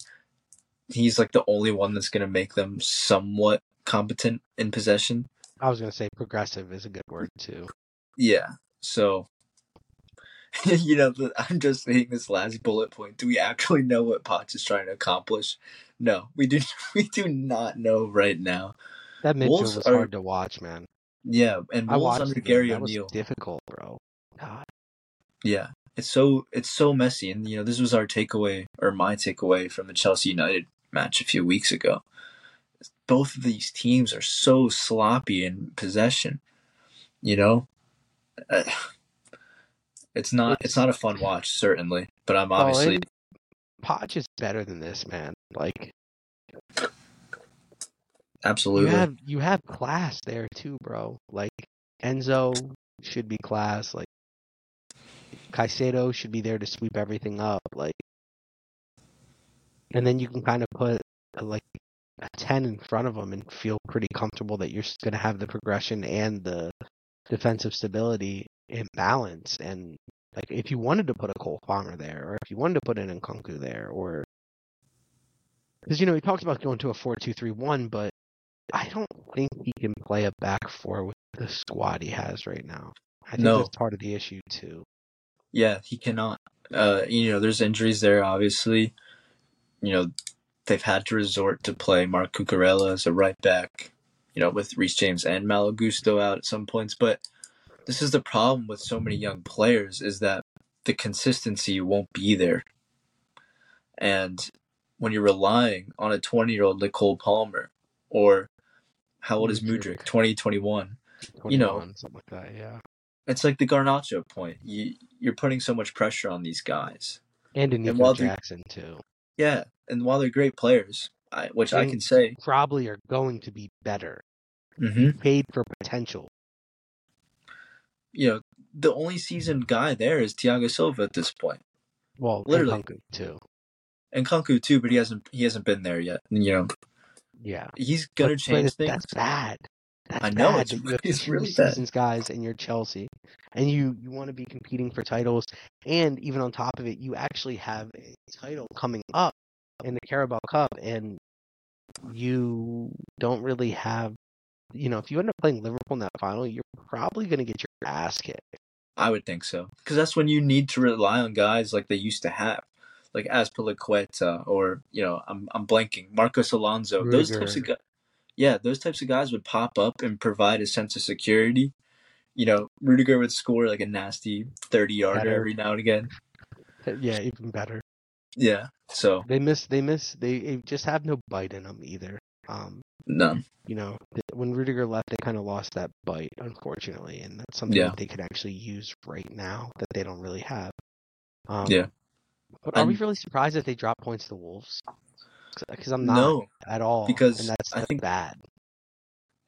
he's like the only one that's gonna make them somewhat competent in possession. I was gonna say progressive is a good word too. Yeah, so you know, I'm just saying this last bullet point. Do we actually know what Potts is trying to accomplish? No, we do. We do not know right now. That midfield Wolves was are- hard to watch, man. Yeah, and I Wolves under. Gary O'Neill. difficult, bro. God. Yeah, it's so it's so messy, and you know this was our takeaway or my takeaway from the Chelsea United match a few weeks ago. Both of these teams are so sloppy in possession. You know, Uh, it's not it's, not a fun watch certainly, but I'm Oh, obviously and Poch is better than this, man. Like absolutely you have you have class there too, bro. Like Enzo should be class. Like Caicedo should be there to sweep everything up. Like and then you can kind of put uh, like a 10 in front of them and feel pretty comfortable that you're going to have the progression and the defensive stability in balance. And like if you wanted to put a Cole Palmer there, or if you wanted to put an Nkunku there, or because you know he talked about going to a four-two-three-one, but I don't think he can play a back four with the squad he has right now. I think No. that's part of the issue too. Yeah, he cannot. Uh, you know, there's injuries there. Obviously, you know, they've had to resort to play Marc Cucurella as a right back. You know, with Reece James and Malo Gusto out at some points, but this is the problem with so many young players is that the consistency won't be there. And when you're relying on a 20 year old Nicole Palmer, or how old is. Mudryk? 20, 21. You know, something like that. Yeah, It's like the Garnacho point. You, you're putting so much pressure on these guys. and in while they- Jackson too. Yeah, and while they're great players, I, which I can say, Probably are going to be better. hmm Paid for potential. you know, the only seasoned guy there is Thiago Silva at this point, Well, Literally. Nkunku too. and Nkunku too, but he hasn't he hasn't been there yet. You know, Yeah, he's gonna But- but change it's- things. That's bad. That's I know, bad it's that you have it's really bad. seasons guys and you're Chelsea, and you you want to be competing for titles, and even on top of it, you actually have a title coming up in the Carabao Cup, and you don't really have. You know, if you end up playing Liverpool in that final, you're probably going to get your ass kicked. I would think so because that's when you need to rely on guys like they used to have, like Azpilicueta or you know I'm I'm blanking Marcos Alonso. Those types of guys, yeah, those types of guys would pop up and provide a sense of security. You know, Rudiger would score like a nasty thirty yarder every now and again. Yeah, even better. Yeah, so They miss. They miss. They, they just have no bite in them either. Um, none. you know, when Rudiger left, they kind of lost that bite, unfortunately, and that's something Yeah. that they could actually use right now that they don't really have. Um, Yeah. But are we really surprised that they drop points to the Wolves? Because I'm not No, at all. because and that's, I think- bad.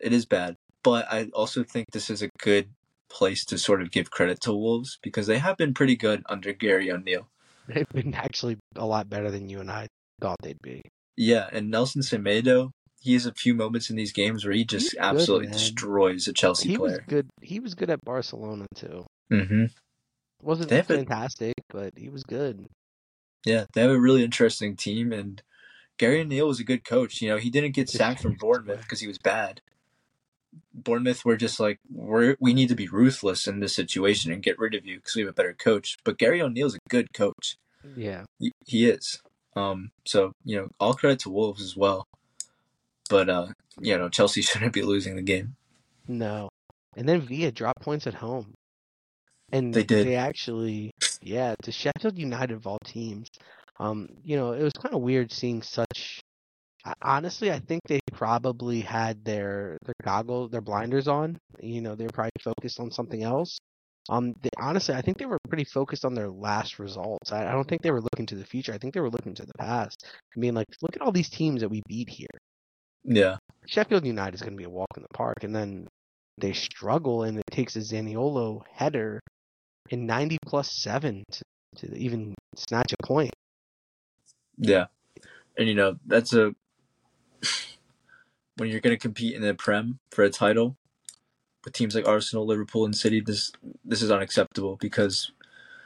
it is bad, but I also think this is a good place to sort of give credit to Wolves because they have been pretty good under Gary O'Neill. They've been actually a lot better than you and I thought they'd be. Yeah, and Nelson Semedo, he has a few moments in these games where he just He's absolutely destroys a Chelsea He was player. good. He was good at Barcelona too. Mm-hmm. wasn't have a- fantastic, but he was good. Yeah, they have a really interesting team, and Gary O'Neill was a good coach. You know, he didn't get sacked from Bournemouth because he was bad. Bournemouth were just like, we're, we need to be ruthless in this situation and get rid of you because we have a better coach. But Gary O'Neill's a good coach. Yeah. He, he is. Um, so you know, all credit to Wolves as well. But uh, you know, Chelsea shouldn't be losing the game. No. And then Villa dropped points at home. And They did. They actually, yeah, the Sheffield United of all teams. Um, you know, it was kind of weird seeing such. Honestly, I think they probably had their their goggles, their blinders on. You know, they were probably focused on something else. Um, they, honestly, I think they were pretty focused on their last results. I, I don't think they were looking to the future. I think they were looking to the past. I mean, like, look at all these teams that we beat here. Yeah, Sheffield United is going to be a walk in the park, and then they struggle, and it takes a Zaniolo header in 90 plus seven to, to even snatch a point. yeah, and you know that's a when you're going to compete in the Prem for a title with teams like Arsenal, Liverpool, and City. This this is unacceptable because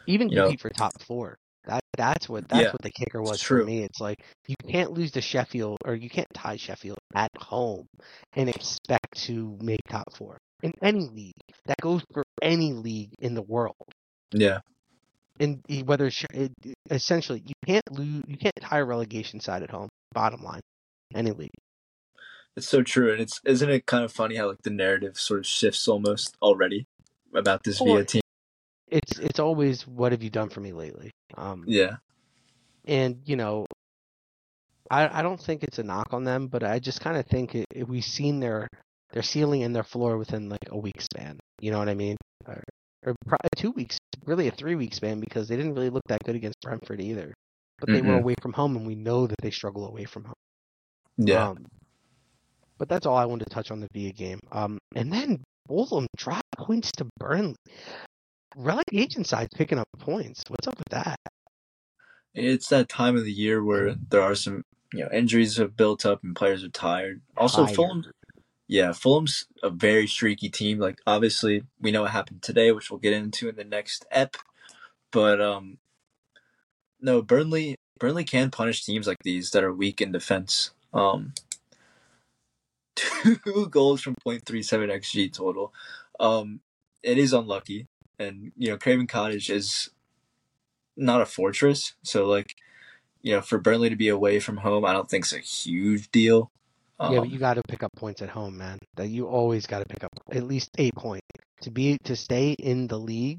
Even You know- compete for top four. That that's what that's Yeah, what the kicker was for me. It's like you can't lose to Sheffield, or you can't tie Sheffield at home and expect to make top four in any league. That goes for any league in the world. Yeah, and whether sh- it, essentially you can't lose, you can't tie a relegation side at home. Bottom line, any league. it's so true, and it's isn't it kind of funny how like the narrative sort of shifts almost already about this Well, Villa team. It's it's always what have you done for me lately? Um, Yeah, and you know, I I don't think it's a knock on them, but I just kind of think it, it- we've seen their their ceiling and their floor within like a week span. You know what I mean? Or, or probably two weeks, really a three week span because they didn't really look that good against Brentford either. But they were Mm-mm. away from home, and we know that they struggle away from home. yeah, Um, but that's all I wanted to touch on the Villa game. Um, and then Fulham dropped points to Burnley. Relegation side's picking up points. What's up with that? it's that time of the year where there are some you know injuries have built up and players are tired. Also, Tired. Fulham, yeah, Fulham's a very streaky team. Like obviously, we know what happened today, which we'll get into in the next ep. But um, no, Burnley Burnley can punish teams like these that are weak in defense. Um, two goals from 0.37 xg total. Um, it is unlucky, and you know Craven Cottage is not a fortress, so like you know for Burnley to be away from home, I don't think it's a huge deal. Yeah, but Um, you got to pick up points at home, man. That you always got to pick up at least eight points to be to stay in the league.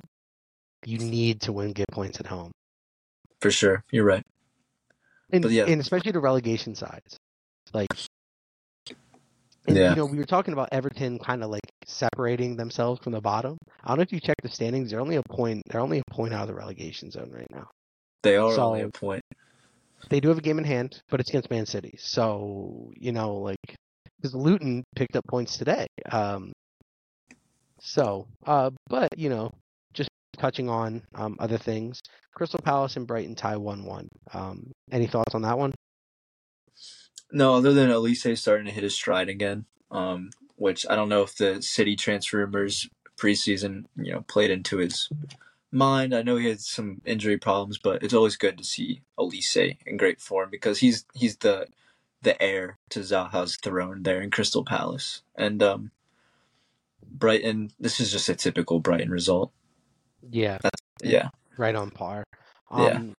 You need to win, get points at home, for sure, you're right. and, yeah. and especially the relegation sides, like. And Yeah. you know, we were talking about Everton kind of like separating themselves from the bottom. I don't know if you check the standings; they're only a point. They're only a point out of the relegation zone right now. They are So- only a point. They do have a game in hand, but it's against Man City. So you know, like because Luton picked up points today. Um, so, uh, but you know, just touching on um, other things, Crystal Palace and Brighton tie one-one. Um, any thoughts on that one? No, other than Elise starting to hit his stride again, um, which I don't know if the City transfer rumors preseason, you know, played into his mind. I know he had some injury problems, but it's always good to see Elise in great form because he's he's the the heir to Zaha's throne there in Crystal Palace. And um, Brighton, this is just a typical Brighton result. Yeah, Yeah, right on par. Yeah. Um,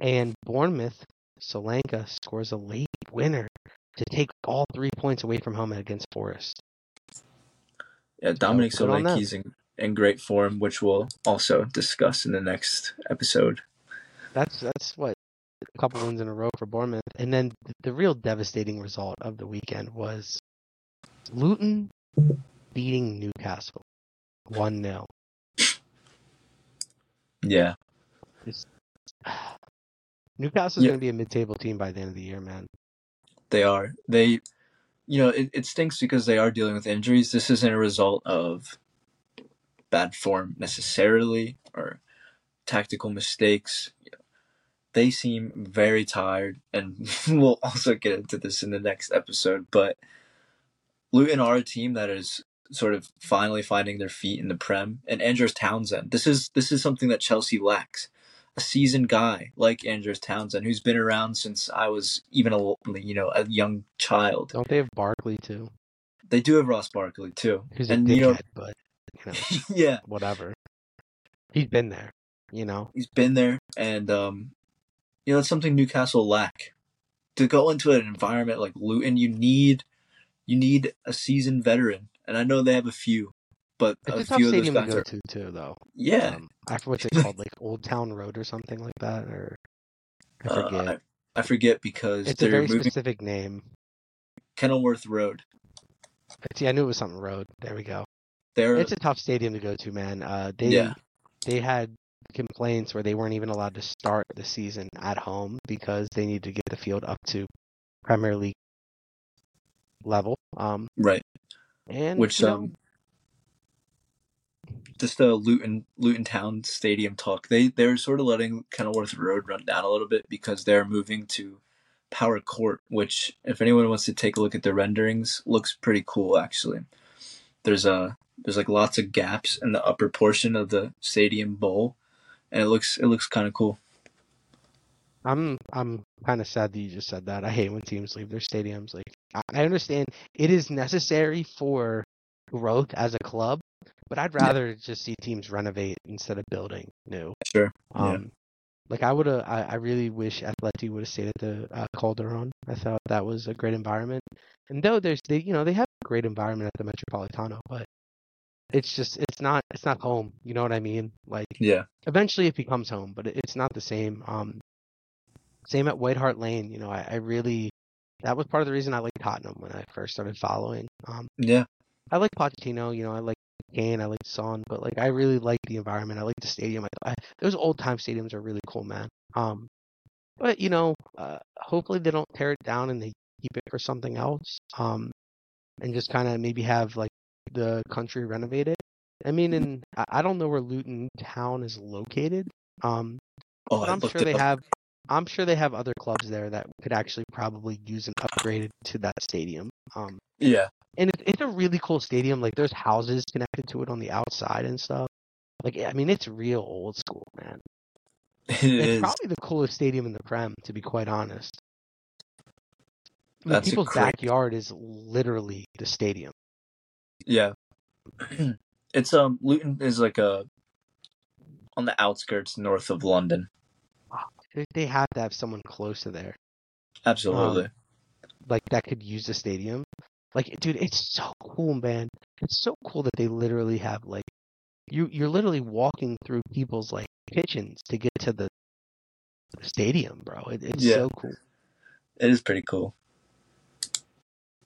And Bournemouth, Solanke scores a late winner to take all three points away from home against Forest. yeah. Dominic on them. Solanke's in, in great form, which we'll also discuss in the next episode. That's that's what a couple wins in a row for Bournemouth. And then the real devastating result of the weekend was Luton beating Newcastle one 0 Yeah, Newcastle's Yeah. going to be a mid-table team by the end of the year, man. They are. They, you know, it, it stinks because they are dealing with injuries. This isn't a result of bad form necessarily or tactical mistakes. They seem very tired, and we'll also get into this in the next episode. But Luton are a team that is sort of finally finding their feet in the Prem. And Andros Townsend, this is this is something that Chelsea lacks. A seasoned guy like Andros Townsend, who's been around since I was even a you know a young child. Don't they have Barkley too? They do have Ross Barkley too, Who's a and dickhead, you know, but you know, yeah, whatever. He's been there, you know. he's been there, and um, you know it's something Newcastle lack. To go into an environment like Luton, you need you need a seasoned veteran, and I know they have a few, but It's a a few of those to guys go are to too, though. yeah. Um, I forget what's it called, like Old Town Road or something like that, or I uh, forget. I, I forget because it's a very moving specific name. Kenilworth Road. See, I knew it was something road. There we go. They're It's a tough stadium to go to, man. Uh, they Yeah. they had complaints where they weren't even allowed to start the season at home because they needed to get the field up to Premier League level. Um, right, and which you know, um, just a Luton Luton Town Stadium talk. They they're sort of letting Kenilworth Road run down a little bit because they're moving to Power Court, which if anyone wants to take a look at the renderings, looks pretty cool actually. There's a there's like lots of gaps in the upper portion of the stadium bowl, and it looks it looks kind of cool. I'm I'm kind of sad that you just said that. I hate when teams leave their stadiums. Like I understand it is necessary for growth as a club, but I'd Yeah. rather just see teams renovate instead of building new. Sure. Yeah. Um, like I would have, I, I really wish Atleti would have stayed at the uh, Calderon. I thought that was a great environment. And though there's, they, you know, they have a great environment at the Metropolitano, but it's just, it's not, it's not home. You know what I mean? Like Yeah. eventually it becomes home, but it's not the same. Um, same at White Hart Lane. You know, I, I really, that was part of the reason I liked Tottenham when I first started following. Um, Yeah. I like Pochettino, you know, I like Kane, I like Son, but like I really like the environment. I like the stadium. I, I, those old time stadiums are really cool, man. Um, but you know, uh, hopefully they don't tear it down and they keep it for something else. Um, and just kind of maybe have like the country renovated. I mean, and I, don't know where Luton Town is located. Um, Oh, I'm sure they up. have. I'm sure they have other clubs there that could actually probably use an upgrade to that stadium. Um, Yeah, and it, it's a really cool stadium. Like there's houses connected to it on the outside and stuff. Like I mean, it's real old school, man. it It's is. probably the coolest stadium in the Prem, to be quite honest. I mean, people's great- backyard is literally the stadium. Yeah. it's um Luton is like a on the outskirts north of London. They- They have to have someone close to there, Absolutely. like that could use the stadium. Like, dude, it's so cool, man. It's so cool that they literally have like you. You're literally walking through people's like kitchens to get to the, the stadium, bro. It, it's Yeah. so cool. it is pretty cool.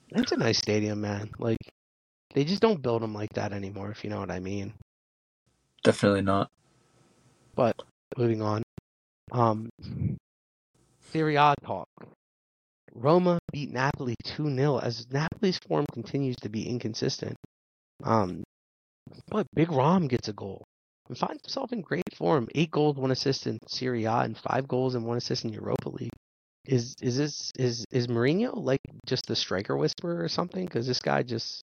It's a nice stadium, man. Like, they just don't build them like that anymore, if you know what I mean. Definitely not. But moving on, um, Serie A talk. Roma beat Napoli 2 0 as Napoli's form continues to be inconsistent. Um, but Big Rom gets a goal and finds himself in great form. Eight goals, one assist in Serie A, and five goals and one assist in Europa League. Is is this is is Mourinho like just the striker whisperer or something? Because this guy just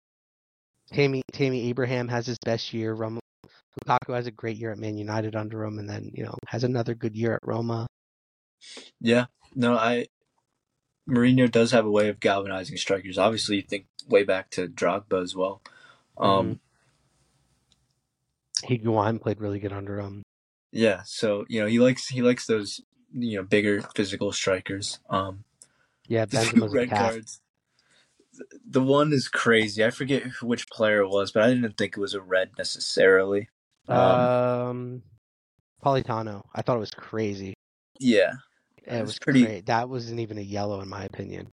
Tammy Tammy Abraham has his best year. Rom, Lukaku has a great year at Man United under him, and then you know has another good year at Roma. Yeah. No, I Mourinho does have a way of galvanizing strikers. Obviously, you think way back to Drogba as well. Um, Higuain played really good under him. yeah. So you know he likes he likes those you know bigger physical strikers. Um, Yeah, Benzema's red cards. The one is crazy. I forget which player it was, but I didn't think it was a red necessarily. Um, Um, Politano. I thought it was crazy. yeah, It It was was pretty-. That wasn't even a yellow in my opinion,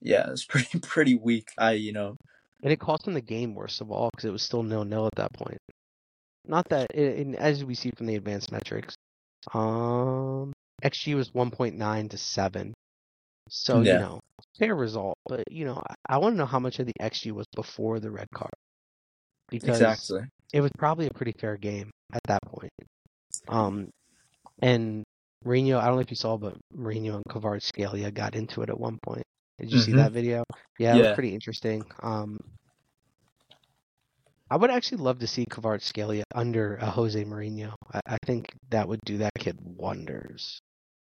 yeah, it's pretty pretty weak. I you know and it cost him the game worst of all because it was still nil nil at that point. Not that, it, and as we see from the advanced metrics, um, xG was 1.9 to seven. So Yeah. you know, fair result. But you know, I, I want to know how much of the xG was before the red card because exactly. it was probably a pretty fair game at that point. Um, and Mourinho, I don't know if you saw, but Mourinho and Kvaratskhelia got into it at one point. Did you see Mhm. that video? Yeah, it was pretty interesting. Um, I would actually love to see Kvaratskhelia under a Jose Mourinho. I, I think that would do that kid wonders.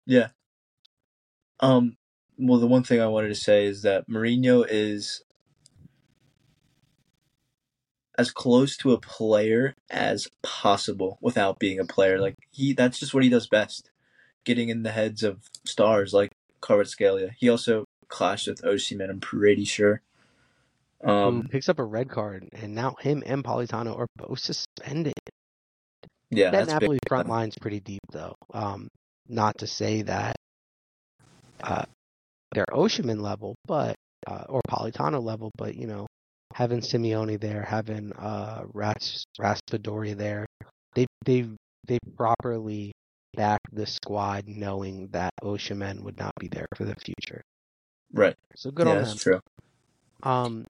Yeah. Um. Well, the one thing I wanted to say is that Mourinho is as close to a player as possible without being a player. Like he, that's just what he does best, getting in the heads of stars like Kvaratskhelia. He also clashed with Osimhen. I'm pretty sure. Um. picks up a red card, and now him and Politano are both suspended. Yeah. that big. Napoli front line's pretty deep, though. Um, not to say that uh, they're Osimhen level, but uh, or Politano level, but you know, having Simeone there, having uh, Ras- Raspadori there, they they they properly back the squad, knowing that Osimhen would not be there for the future. Right. So good yeah, on them. that's true. Um,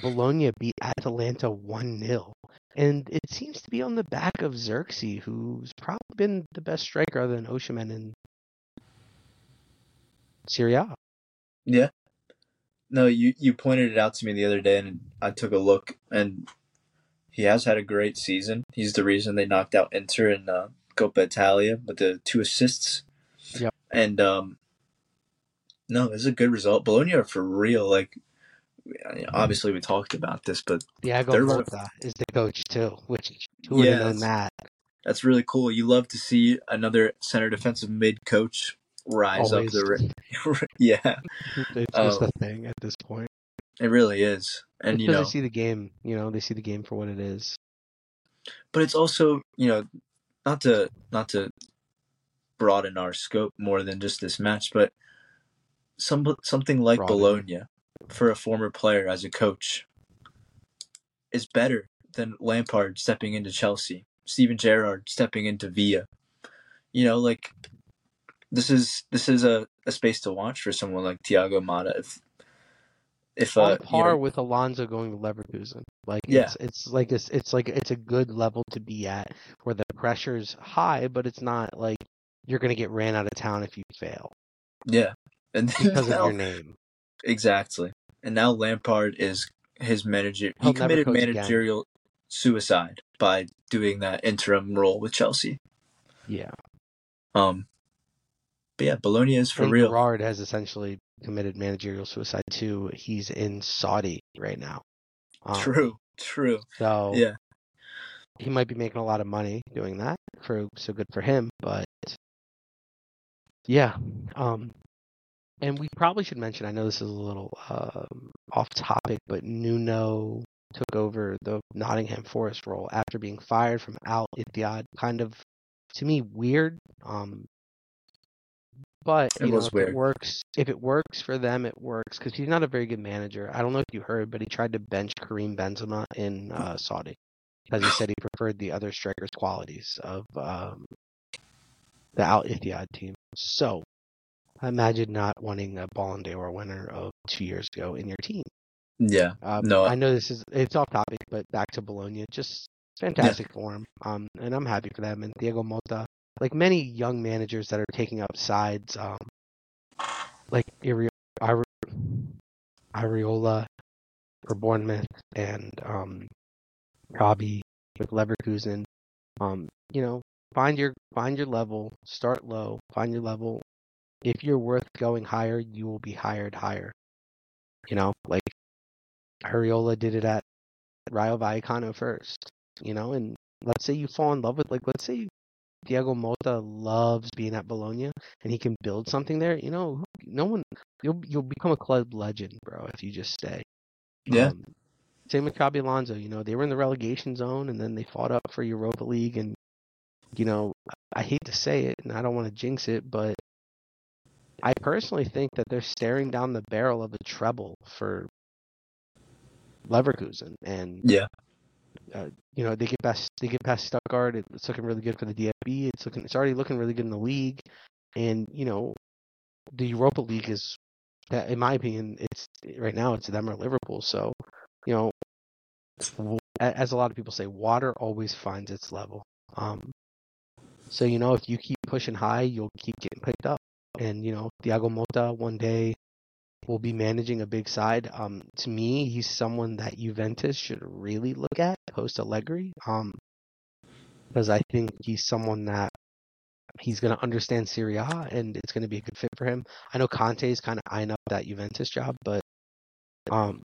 Bologna beat Atalanta 1 0. And it seems to be on the back of Zirkzee, who's probably been the best striker other than Osimhen in Serie A. Yeah. No, you you pointed it out to me the other day, and I took a look, and he has had a great season. He's the reason they knocked out Inter in uh, Coppa Italia with the two assists. Yep. And um, no, this is a good result. Bologna are for real. Like, obviously we talked about this, but Diego They're is the coach, too, which who would have known that? that's really cool. You love to see another center defensive mid coach rise Always. up the. yeah, It's just Oh. a thing at this point. it really is, and It's you know. they see the game, you know, they see the game for what it is. but it's also you know not to not to broaden our scope more than just this match but some something like Broaden. bologna for a former player as a coach is better than lampard stepping into chelsea steven gerrard stepping into villa you know like this is this is a, a space to watch for someone like Thiago Motta if if uh on you par know, with Alonso going to Leverkusen. Like Yeah. it's it's like this it's like it's a good level to be at where the pressure's high, but it's not like you're going to get ran out of town if you fail Yeah, and because now, of your name. exactly. And now Lampard is his manager. He'll he committed coach again. managerial suicide by doing that interim role with Chelsea. Yeah. Um, but yeah, Bologna is for and real. Gerrard has essentially committed managerial suicide too. He's in Saudi right now. Um, True, true. So Yeah, he might be making a lot of money doing that. For so good for him, but yeah. Um, and we probably should mention. I know this is a little um, off topic, but Nuno took over the Nottingham Forest role after being fired from Al Ittihad. Kind of, to me, weird. Um, but It you know, if weird. it works, if it works for them, it works because he's not a very good manager. I don't know if you heard, but he tried to bench Karim Benzema in uh, Saudi because he said he preferred the other strikers' qualities of um, the Al Ittihad team. So, I imagine not wanting a Ballon d'Or winner of two years ago in your team. yeah. Um, No. I know this is it's off topic, but back to Bologna, just fantastic for him. Um, and I'm happy for them. And Diego Motta, like many young managers that are taking up sides, um, like Iri- Ari- Iraola for Bournemouth and um, Robbie with Leverkusen. Um, you know, find your find your level, start low, find your level. If you're worth going higher, you will be hired higher. You know, like Iraola did it at Rayo Vallecano first. You know, and let's say you fall in love with like let's say Diego Motta loves being at Bologna and he can build something there. You know, no one you'll you'll become a club legend, bro, if you just stay. Yeah. Um, same with Xabi Alonso. You know, they were in the relegation zone and then they fought up for Europa League. And, you know, I hate to say it and I don't want to jinx it, but I personally think that they're staring down the barrel of a treble for Leverkusen. And, Yeah. Uh, you know, they get past they get past Stuttgart. It's looking really good for the DFB. It's looking it's already looking really good in the league. And, you know, the Europa League is, in my opinion, it's right now it's them or Liverpool. So, you know, as a lot of people say, water always finds its level. Um, so you know, if you keep pushing high, you'll keep getting picked up. And you know, Thiago Motta one day will be managing a big side. Um, to me, he's someone that Juventus should really look at post Allegri. Um, because I think he's someone that he's going to understand Serie A and it's going to be a good fit for him. I know Conte is kind of eyeing up that Juventus job, but um,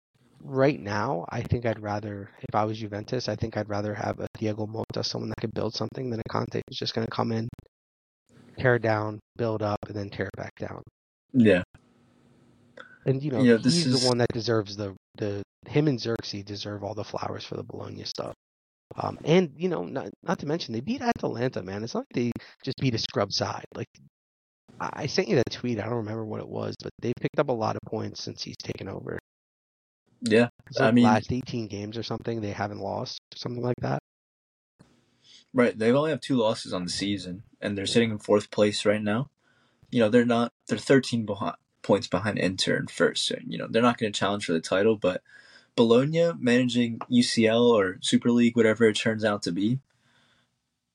right now, I think I'd rather, if I was Juventus, I think I'd rather have a Diego Motta, someone that could build something, than a Conte who's just going to come in, tear down, build up, and then tear back down. Yeah. And you know, this he's is- the one that deserves the the him and Zirkzee deserve all the flowers for the Bologna stuff. Um, and you know, not not to mention they beat Atalanta, man. It's not like they just beat a scrub side. Like I sent you that tweet. I don't remember what it was, but they picked up a lot of points since he's taken over. Yeah. It's I mean- last 18 games or something, they haven't lost, or something like that. Right. They only have two losses on the season, and they're sitting in fourth place right now. You know, they're not. They're 13 behind, points behind Inter and first. So, you know, they're not going to challenge for the title. But Bologna managing UCL or Super League, whatever it turns out to be,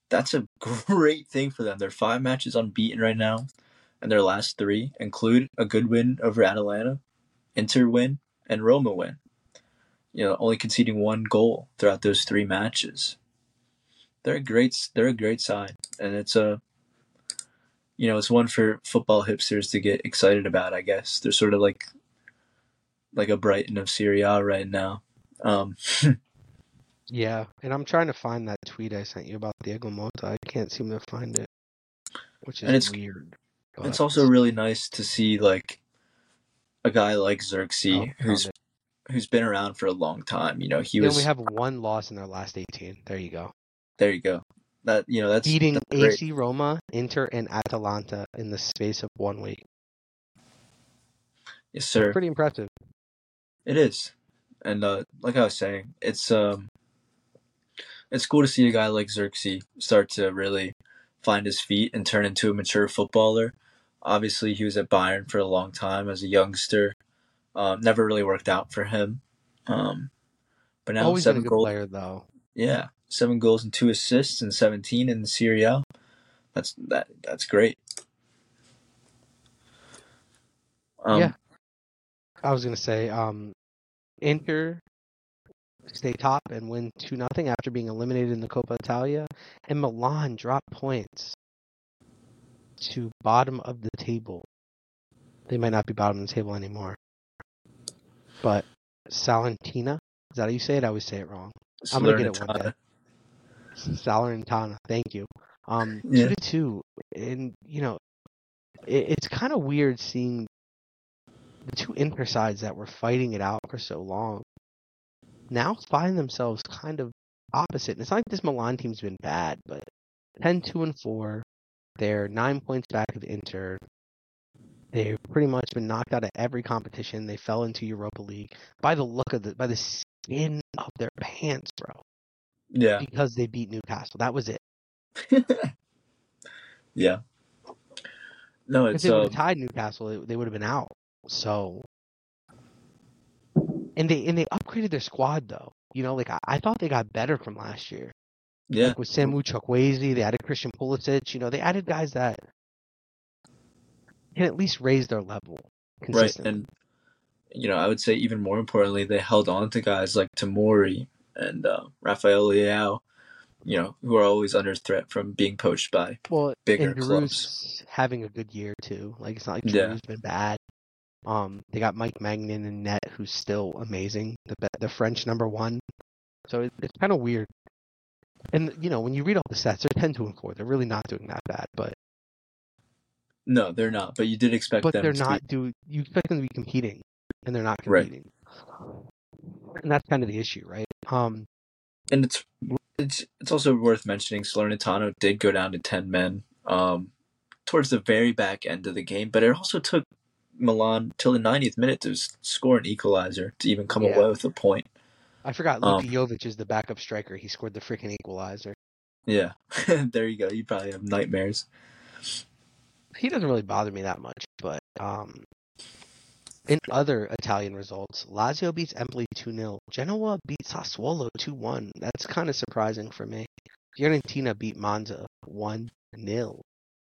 that's a great thing for them. They're five matches unbeaten right now, and their last three include a good win over Atalanta, Inter win, and Roma win. You know, only conceding one goal throughout those three matches they're a great they're a great side and it's a you know it's one for football hipsters to get excited about i guess they're sort of like like a brighton of Serie A right now um Yeah, and I'm trying to find that tweet I sent you about Diego Motta. I can't seem to find it, which is And it's- weird. it's also really nice to see like a guy like Zirkzee Oh, who's it. who's been around for a long time you know he was They was only have one loss in their last 18. There you go. there you go that you know that's Beating that's. AC Roma, Inter, and Atalanta in the space of one week. yes sir Pretty impressive. It is, and uh, like I was saying, it's um, it's cool to see a guy like Zirkzee start to really find his feet and turn into a mature footballer. Obviously, he was at Bayern for a long time as a youngster. Um, never really worked out for him. Um, but now Always been a seven good goals. player, though. Yeah, seven goals and two assists and seventeen in the Serie A. That's that. That's great. Um, Yeah. I was gonna say, um, Inter stay top and win two nothing after being eliminated in the Coppa Italia, and Milan drop points to bottom of the table. They might not be bottom of the table anymore, but Salentina is that how you say it? I always say it wrong. I'm gonna get it one day. Salernitana, thank you. Um, Yeah. two to two, and you know, it, it's kind of weird seeing the two Inter sides that were fighting it out for so long now find themselves kind of opposite. And it's not like this Milan team's been bad, but 10 2 and 4. They're nine points back of Inter. They've pretty much been knocked out of every competition. They fell into Europa League by the look of the by the skin of their pants, bro. Yeah. Because they beat Newcastle. That was it. yeah. No, If it's they would um, have tied Newcastle, they, they would have been out. So, and they and they upgraded their squad though. You know, like I, I thought they got better from last year. yeah, Like with Samu Chukwueze, they added Christian Pulisic. You know, they added guys that can at least raise their level right. consistently. And you know, I would say even more importantly, they held on to guys like Tamori and uh, Rafael Leao, you know, who are always under threat from being poached by. well, bigger and clubs. Having a good year too. Like it's not like Yeah. Giroud's been bad. Um, they got Mike Maignan in net, who's still amazing. The the French number one. So it, it's kind of weird. And you know, when you read all the stats, they're ten two and four. They're really not doing that bad, but No, they're not. But you did expect but them they're to not be do. You expect them to be competing, and they're not competing. Right. And that's kind of the issue, right? Um, and it's it's it's also worth mentioning Salernitano did go down to ten men um, towards the very back end of the game, but it also took Milan till the 90th minute to score an equalizer to even come Yeah. away with a point. I forgot Um, Luka Jovic is the backup striker. He scored the freaking equalizer. Yeah, there you go. You probably have nightmares. He doesn't really bother me that much, but um, in other Italian results, Lazio beats Empoli 2-0. Genoa beats Sassuolo 2-1. That's kind of surprising for me. Fiorentina beat Monza 1-0.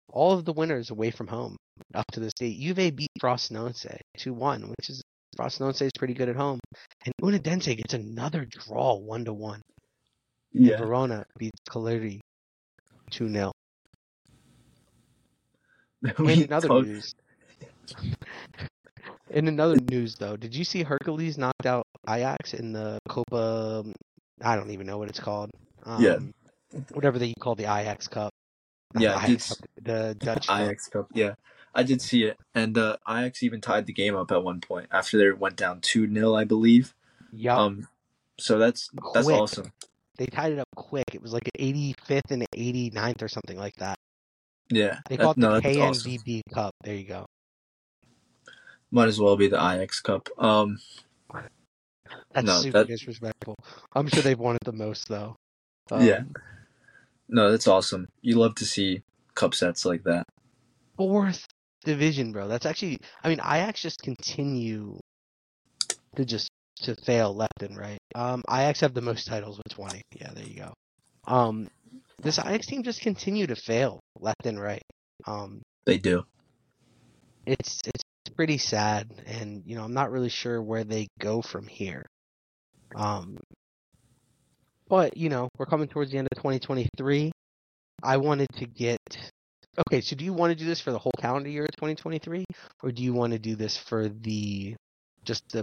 All of the winners away from home up to this date. Juve beat Frosinone 2-1, which is Frosinone is pretty good at home. And Udinese gets another draw 1-1. And Verona beats Cagliari 2-0. We In other talked- news, in another news though, did you see Hercules knocked out Ajax in the Copa? I don't even know what it's called. Um, Yeah. whatever they call the Ajax Cup. Yeah, the Ajax Cup, the Dutch Cup. Ajax Cup. Yeah, I did see it, and uh, Ajax even tied the game up at one point after they went down two 0 I believe. Yup, Um, so that's that's Quick. awesome. they tied it up quick. It was like an 85th and 89th or something like that. Yeah, They that- call it no, the awesome. KNVB Cup. There you go. Might as well be the Ajax Cup. Um, That's No, super that- disrespectful. I'm sure they've won it the most though. Um, Yeah. no, that's awesome. You love to see cup sets like that. fourth division, bro. That's actually, I mean, Ajax just continue to just to fail left and right. Um, Ajax have the most titles with 20. Yeah, there you go. Um, this Ajax team just continue to fail left and right. Um, They do. it's it's pretty sad, and you know, I'm not really sure where they go from here. Um, but you know, we're coming towards the end of 2023. I wanted to get. Okay, so do you want to do this for the whole calendar year of 2023, or do you want to do this for the just the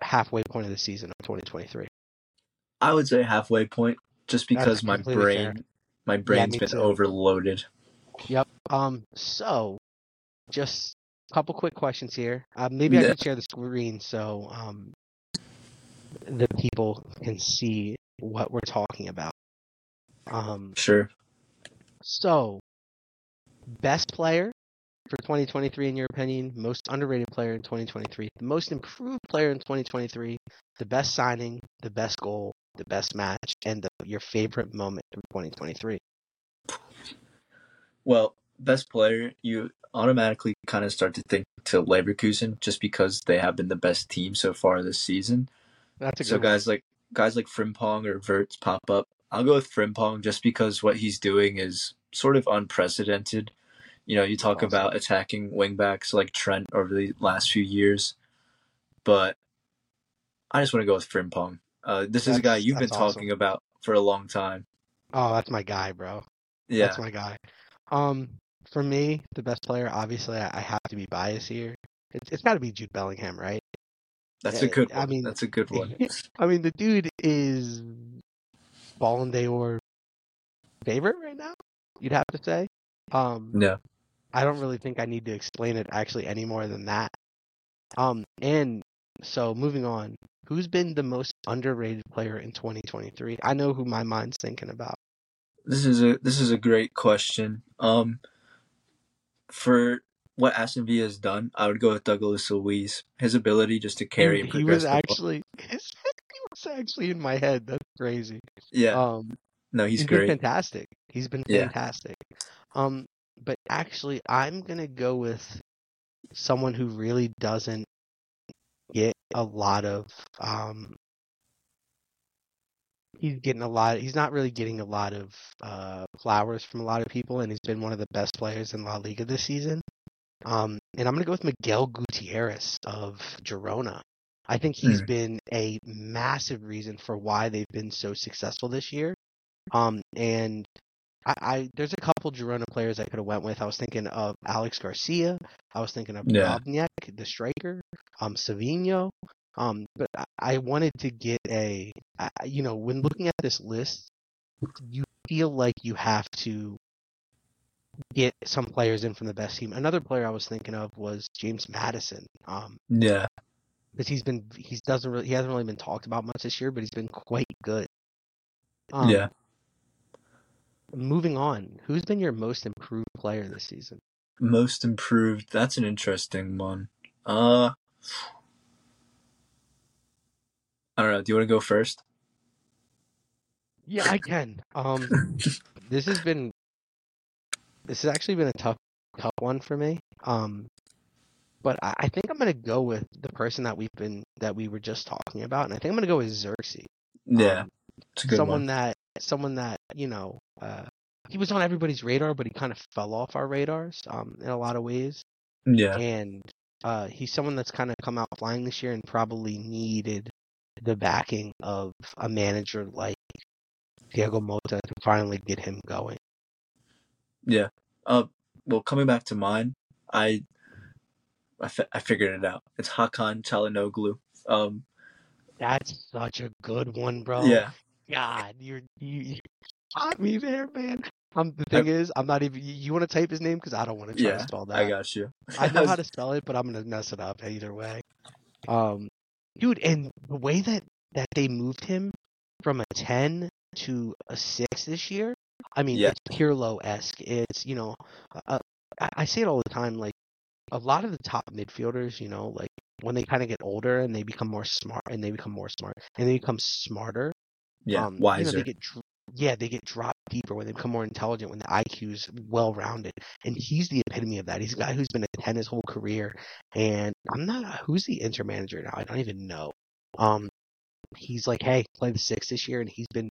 halfway point of the season of 2023? I would say halfway point, just because my brain, fair. my brain's me been too. overloaded. Yep. Um. So, just couple quick questions here. Uh, maybe I Yeah. can share the screen so um the people can see what we're talking about. Um. Sure. So, best player for 2023 in your opinion, most underrated player in 2023, the most improved player in 2023, the best signing, the best goal, the best match, and the, your favorite moment from 2023. Well, best player, you automatically kind of start to think to Leverkusen just because they have been the best team so far this season. That's a So good one. guys like guys like Frimpong or Wirtz pop up. I'll go with Frimpong just because what he's doing is sort of unprecedented. You know, you talk Awesome. about attacking wingbacks like Trent over the last few years, but I just want to go with Frimpong. Uh, this is a guy you've been that's awesome. talking about for a long time. Oh, that's my guy, bro. Yeah, That's my guy. Um, for me, the best player, obviously, I, I have to be biased here. It's, it's got to be Jude Bellingham, right? that's a good One. I mean- that's a good one. I mean, the dude is Ballon d'Or favorite right now. You'd have to say. Um, yeah, I don't really think I need to explain it actually any more than that. Um, and so moving on, who's been the most underrated player in 2023? I know who my mind's thinking about. this is a this is a great question. Um, for what Aston Villa has done, I would go with Douglas Luiz. His ability just to carry and, And he was progress the ball. actually he was actually in my head. That's crazy. Yeah, Um, no, he's, he's great. fantastic. He's been Yeah. fantastic. Um, but actually, I'm gonna go with someone who really doesn't get a lot of. Um, he's getting a lot. He's not really getting a lot of uh, flowers from a lot of people, and he's been one of the best players in La Liga this season. Um, and I'm gonna go with Miguel Gutierrez of Girona. I think he's Hmm. been a massive reason for why they've been so successful this year. Um, and I, I there's a couple Girona players I could have went with. I was thinking of Aleix Garcia. I was thinking of Yeah. Robniak, the striker. Um, Savinho. Um, but I, wanted to get a, you know, when looking at this list, you feel like you have to get some players in from the best team. Another player I was thinking of was James Maddison. Um, Yeah, because he's been he doesn't really he hasn't really been talked about much this year, but he's been quite good. Um, yeah. Moving on, who's been your most improved player this season? Most improved. That's an interesting one. Uh, I don't know. Do you want to go first? Yeah, I can. Um, this has been this has actually been a tough tough one for me. Um, but I, I think I'm gonna go with the person that we've been that we were just talking about, and I think I'm gonna go with Zirkzee. yeah, Um, it's a good someone one. that someone that you know uh, he was on everybody's radar, but he kind of fell off our radars um, in a lot of ways. Yeah, And uh, he's someone that's kind of come out flying this year and probably needed the backing of a manager like Diego Motta to finally get him going. yeah. Uh, well, coming back to mine, I, I, fi- I figured it out. It's Hakan Çalhanoğlu. Um, That's such a good one, bro. yeah, God, you're you, you got me there, man. Um, the thing is, I'm not even. You, you want to type his name because I don't want to try Yeah, to spell that. I got you. I know how to spell it, but I'm gonna mess it up either way. Um, dude, and the way that that they moved him from a ten to a six this year, I mean, Yeah. it's Pirlo esque. It's you know, uh, I, I say it all the time. Like a lot of the top midfielders, you know, like when they kind of get older and they become more smart and they become more smart and they become smarter. Yeah, um, You know, wiser. they get yeah, they get dropped deeper when they become more intelligent, when the IQ is well rounded. And he's the epitome of that. He's a guy who's been a 10 his whole career. And I'm not, who's the Inter manager now? I don't even know. Um, he's like, hey, play the six this year, and he's been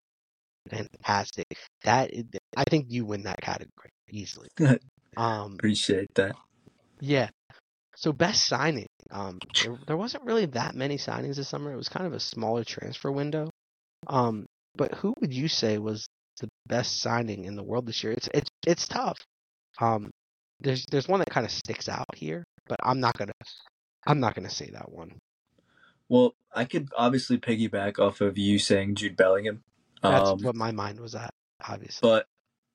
fantastic. That I think you win that category easily. Um, Appreciate that. yeah. So best signing. Um, there, there wasn't really that many signings this summer. It was kind of a smaller transfer window. Um, but who would you say was the best signing in the world this year? It's it's it's tough. Um, there's there's one that kind of sticks out here, but I'm not gonna I'm not gonna say that one. Well, I could obviously piggyback off of you saying Jude Bellingham. That's Um, what my mind was at, obviously. but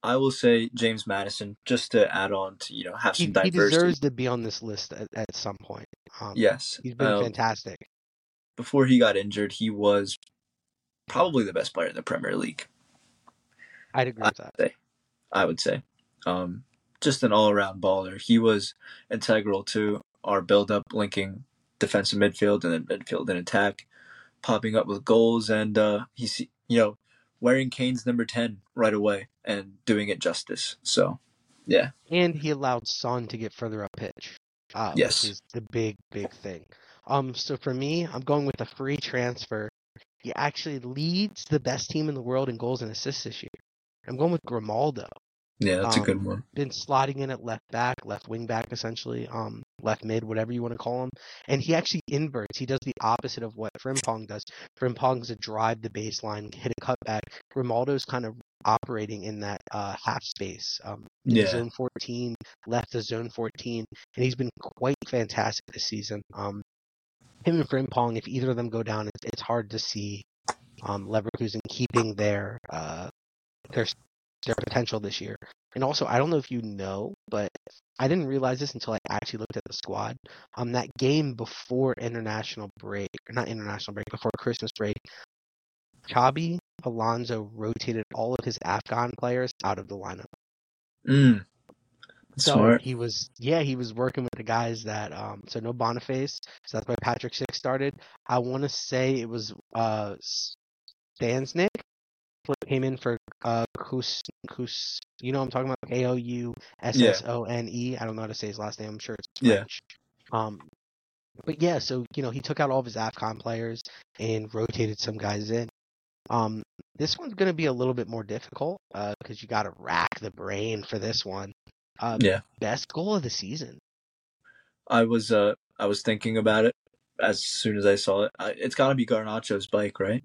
I will say James Maddison just to add on to you know have he, some he diversity. deserves to be on this list at, at some point. Um, yes, he's been um, fantastic. before he got injured, he was probably the best player in the Premier League. I'd agree with that. say, I would say. Um, just an all-around baller. He was integral to our build-up, linking defensive midfield and then midfield and attack, popping up with goals, and uh, he's you know wearing Kane's number ten right away and doing it justice. So, yeah, and he allowed Son to get further up pitch. Uh, Yes. which is the big, big thing. Um, so for me, I'm going with a free transfer. He actually leads the best team in the world in goals and assists this year. I'm going with Grimaldo. Yeah, that's Um, a good one. been slotting in at left back, left wing back, essentially, um, left mid, whatever you want to call him. And he actually inverts. He does the opposite of what Frimpong does. Frimpong's a drive the baseline, hit a cutback. Grimaldo's kind of operating in that uh, half space, um, Yeah. zone 14, left the zone 14, and he's been quite fantastic this season. Um, him and Frimpong, if either of them go down, it's, it's hard to see um, Leverkusen keeping their uh, their their potential this year. And also, I don't know if you know, but I didn't realize this until I actually looked at the squad. Um, that game before international break, not international break, before Christmas break, Xabi Alonso rotated all of his Afcon players out of the lineup. Mm. So Smart. he was, yeah, he was working with the guys that, um, so no Boniface. So that's why Patrik Schick started. I want to say it was uh Stanisic came in for uh Kus Kus. You know what I'm talking about? K O U S S O N E. I don't know how to say his last name. I'm sure it's Yeah. Um, but yeah, so you know he took out all of his Afcon players and rotated some guys in. Um, this one's going to be a little bit more difficult because you got to rack the brain for this one. Uh, Yeah. Best goal of the season. I was uh I was thinking about it as soon as I saw it. I, it's got to be Garnacho's bike, right?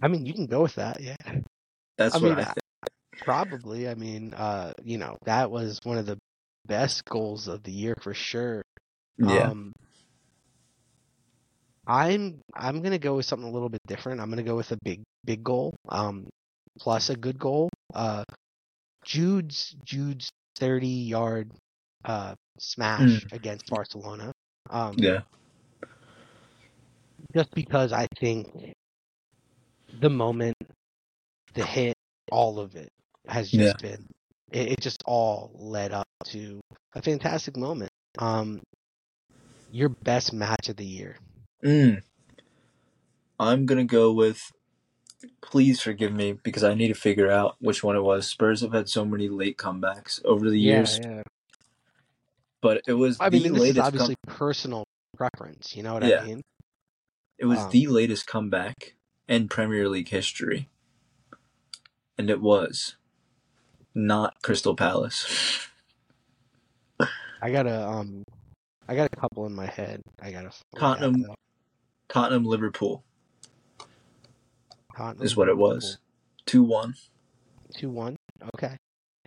I mean, you can go with that. Yeah, That's I what mean, I think. probably. I mean, uh, you know, that was one of the best goals of the year for sure. Yeah. Um, I'm I'm gonna go with something a little bit different. I'm gonna go with a big big goal, um, plus a good goal. Uh, Jude's Jude's 30 yard uh smash against Barcelona. Um, yeah. just because I think the moment, the hit, all of it has just been it, it just all led up to a fantastic moment. Um, your best match of the year. Mm. I'm gonna go with. Please forgive me because I need to figure out which one it was. Spurs have had so many late comebacks over the years, yeah. but it was I the mean, this is latest. obviously personal preference. You know what Yeah. I mean? it was um, the latest comeback in Premier League history, and it was not Crystal Palace. I got a um, I got a couple in my head. I got a Tottenham. Tottenham Liverpool Is what it was. Two one. Two one. Okay,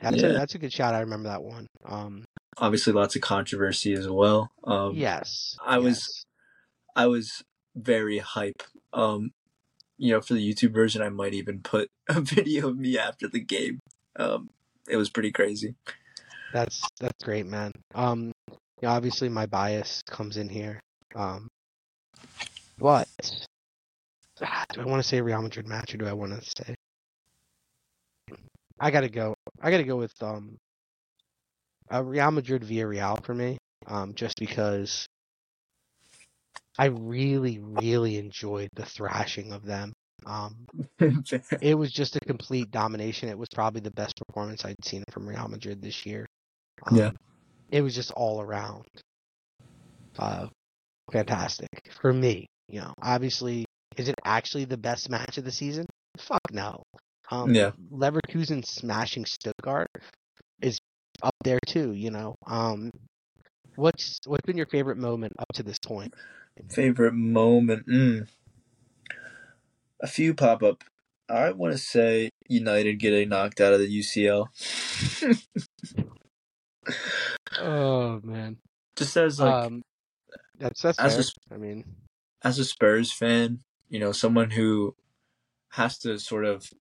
that's Yeah. a that's a good shot. I remember that one. Um, Obviously, lots of controversy as well. Um, yes, I was- I was very hype. Um, you know, for the YouTube version, I might even put a video of me after the game. Um, it was pretty crazy. That's that's great, man. Um, you know, obviously my bias comes in here. Um, but ah, do I want to say Real Madrid match or do I want to say? I gotta go. I gotta go with um, a Real Madrid via Real for me. Um, just because I really, really enjoyed the thrashing of them. Um, it was just a complete domination. It was probably the best performance I'd seen from Real Madrid this year. Um, Yeah. It was just all around uh, fantastic for me. You know, obviously, is it actually the best match of the season? Fuck no. Um, Yeah. Leverkusen smashing Stuttgart is up there too. You know, um, what's what's been your favorite moment up to this point? Favorite moment? Mm. A few pop up. I want to say United getting knocked out of the UCL. Oh man, Just as like um, that's that's as fair. sp- I mean, as a Spurs fan, you know, someone who has to sort of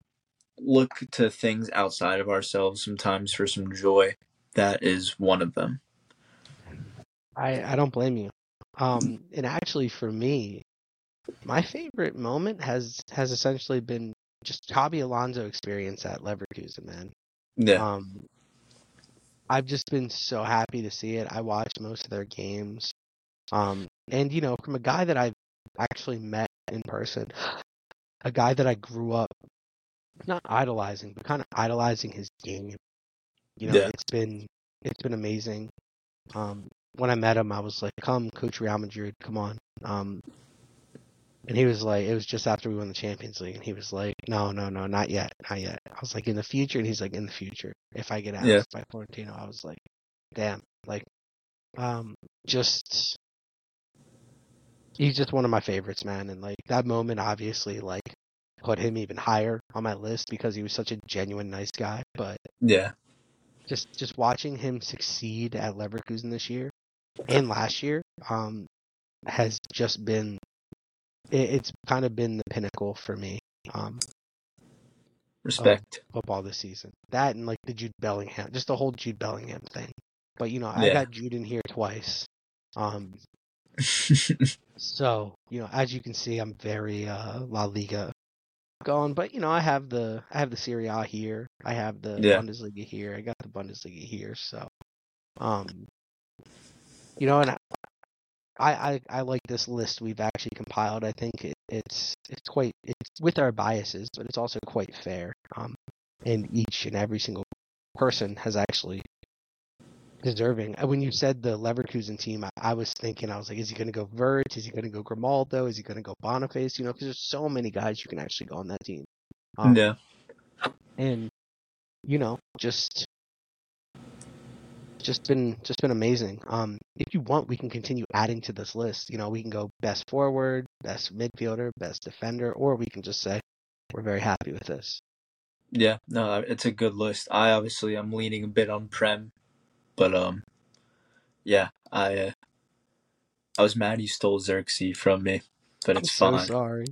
look to things outside of ourselves sometimes for some joy. That is one of them. I I don't blame you. Um, and actually, for me, my favorite moment has has essentially been just Xabi Alonso experience at Leverkusen, man. Yeah. Um, I've just been so happy to see it. I watched most of their games. Um, and you know, from a guy that I've actually met in person, a guy that I grew up not idolizing, but kind of idolizing his game. You know, Yeah. it's been it's been amazing. Um, when I met him, I was like, "Come, coach Real Madrid, come on." Um, And he was like, it was just after we won the Champions League, and he was like, no, no, no, not yet, not yet. I was like, in the future, and he's like, in the future, if I get asked Yeah. by Florentino, I was like, damn, like, um, just he's just one of my favorites, man. And like that moment, obviously, like put him even higher on my list because he was such a genuine nice guy. But Yeah. just just watching him succeed at Leverkusen this year and last year, um, has just been it, it's kind of been the pinnacle for me. Um, Respect. football this season. That and like the Jude Bellingham, just the whole Jude Bellingham thing. But you know, I Yeah. got Jude in here twice. Um, so you know, as you can see, I'm very uh, La Liga gone, But you know, I have the I have the Serie A here. I have the Yeah. Bundesliga here. I got the Bundesliga here. So, um, you know, and I, I I like this list we've actually compiled. I think it, it's it's quite it's with our biases, but it's also quite fair. Um, and each and every single person has actually deserving. Uh, When you said the Leverkusen team, I, I was thinking, I was like, is he going to go Wirtz? Is he going to go Grimaldo? Is he going to go Boniface? You know, because there's so many guys you can actually go on that team. Um, yeah. and you know, just just been just been amazing. Um, if you want, we can continue adding to this list. You know, we can go best forward, best midfielder, best defender, or we can just say we're very happy with this. Yeah. No, it's a good list. I obviously I'm leaning a bit on Prem, but um, yeah, I uh, I was mad you stole Xerxes from me, but it's I'm fine. so sorry.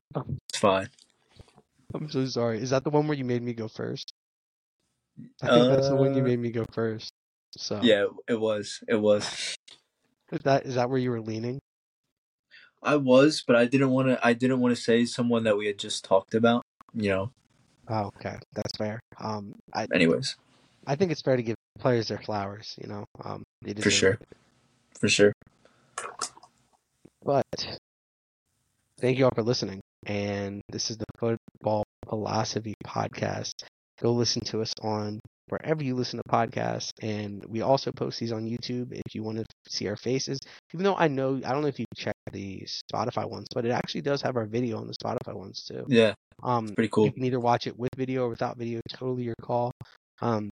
It's fine. I'm so sorry. Is that the one where you made me go first? I think that's the one you Uh, made me go first. So Yeah, it was. It was. is that is that where you were leaning? I was, but I didn't want to. I didn't want to say someone that we had just talked about. You know. Oh, okay, that's fair. Um, I Anyways, I think it's fair to give players their flowers. You know, um, for sure, it. for sure. But thank you all for listening. And this is the Football Philosophy Podcast. Go listen to us on wherever you listen to podcasts. And we also post these on YouTube if you want to see our faces. Even though I know, I don't know if you checked the Spotify ones, but it actually does have our video on the Spotify ones too. Yeah, Um, pretty cool. you can either watch it with video or without video, totally your call. Um,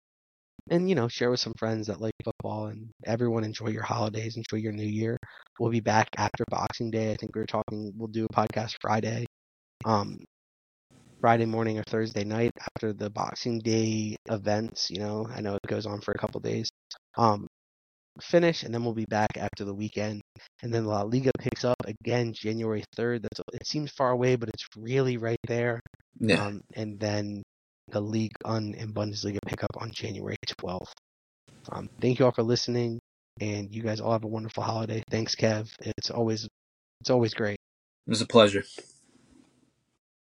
and you know, share with some friends that like football and everyone enjoy your holidays, enjoy your new year. We'll be back after Boxing Day. I think we are talking we'll do a podcast Friday. Um Friday morning or Thursday night after the Boxing Day events, you know. I know it goes on for a couple days. Um finish and then we'll be back after the weekend. And then La Liga picks up again January 3rd. That's it seems far away, but it's really right there. Yeah, Um, and then the Ligue 1 and Bundesliga pickup on January 12th. Um, thank you all for listening, and you guys all have a wonderful holiday. Thanks, Kev. It's always it's always great. it was a pleasure.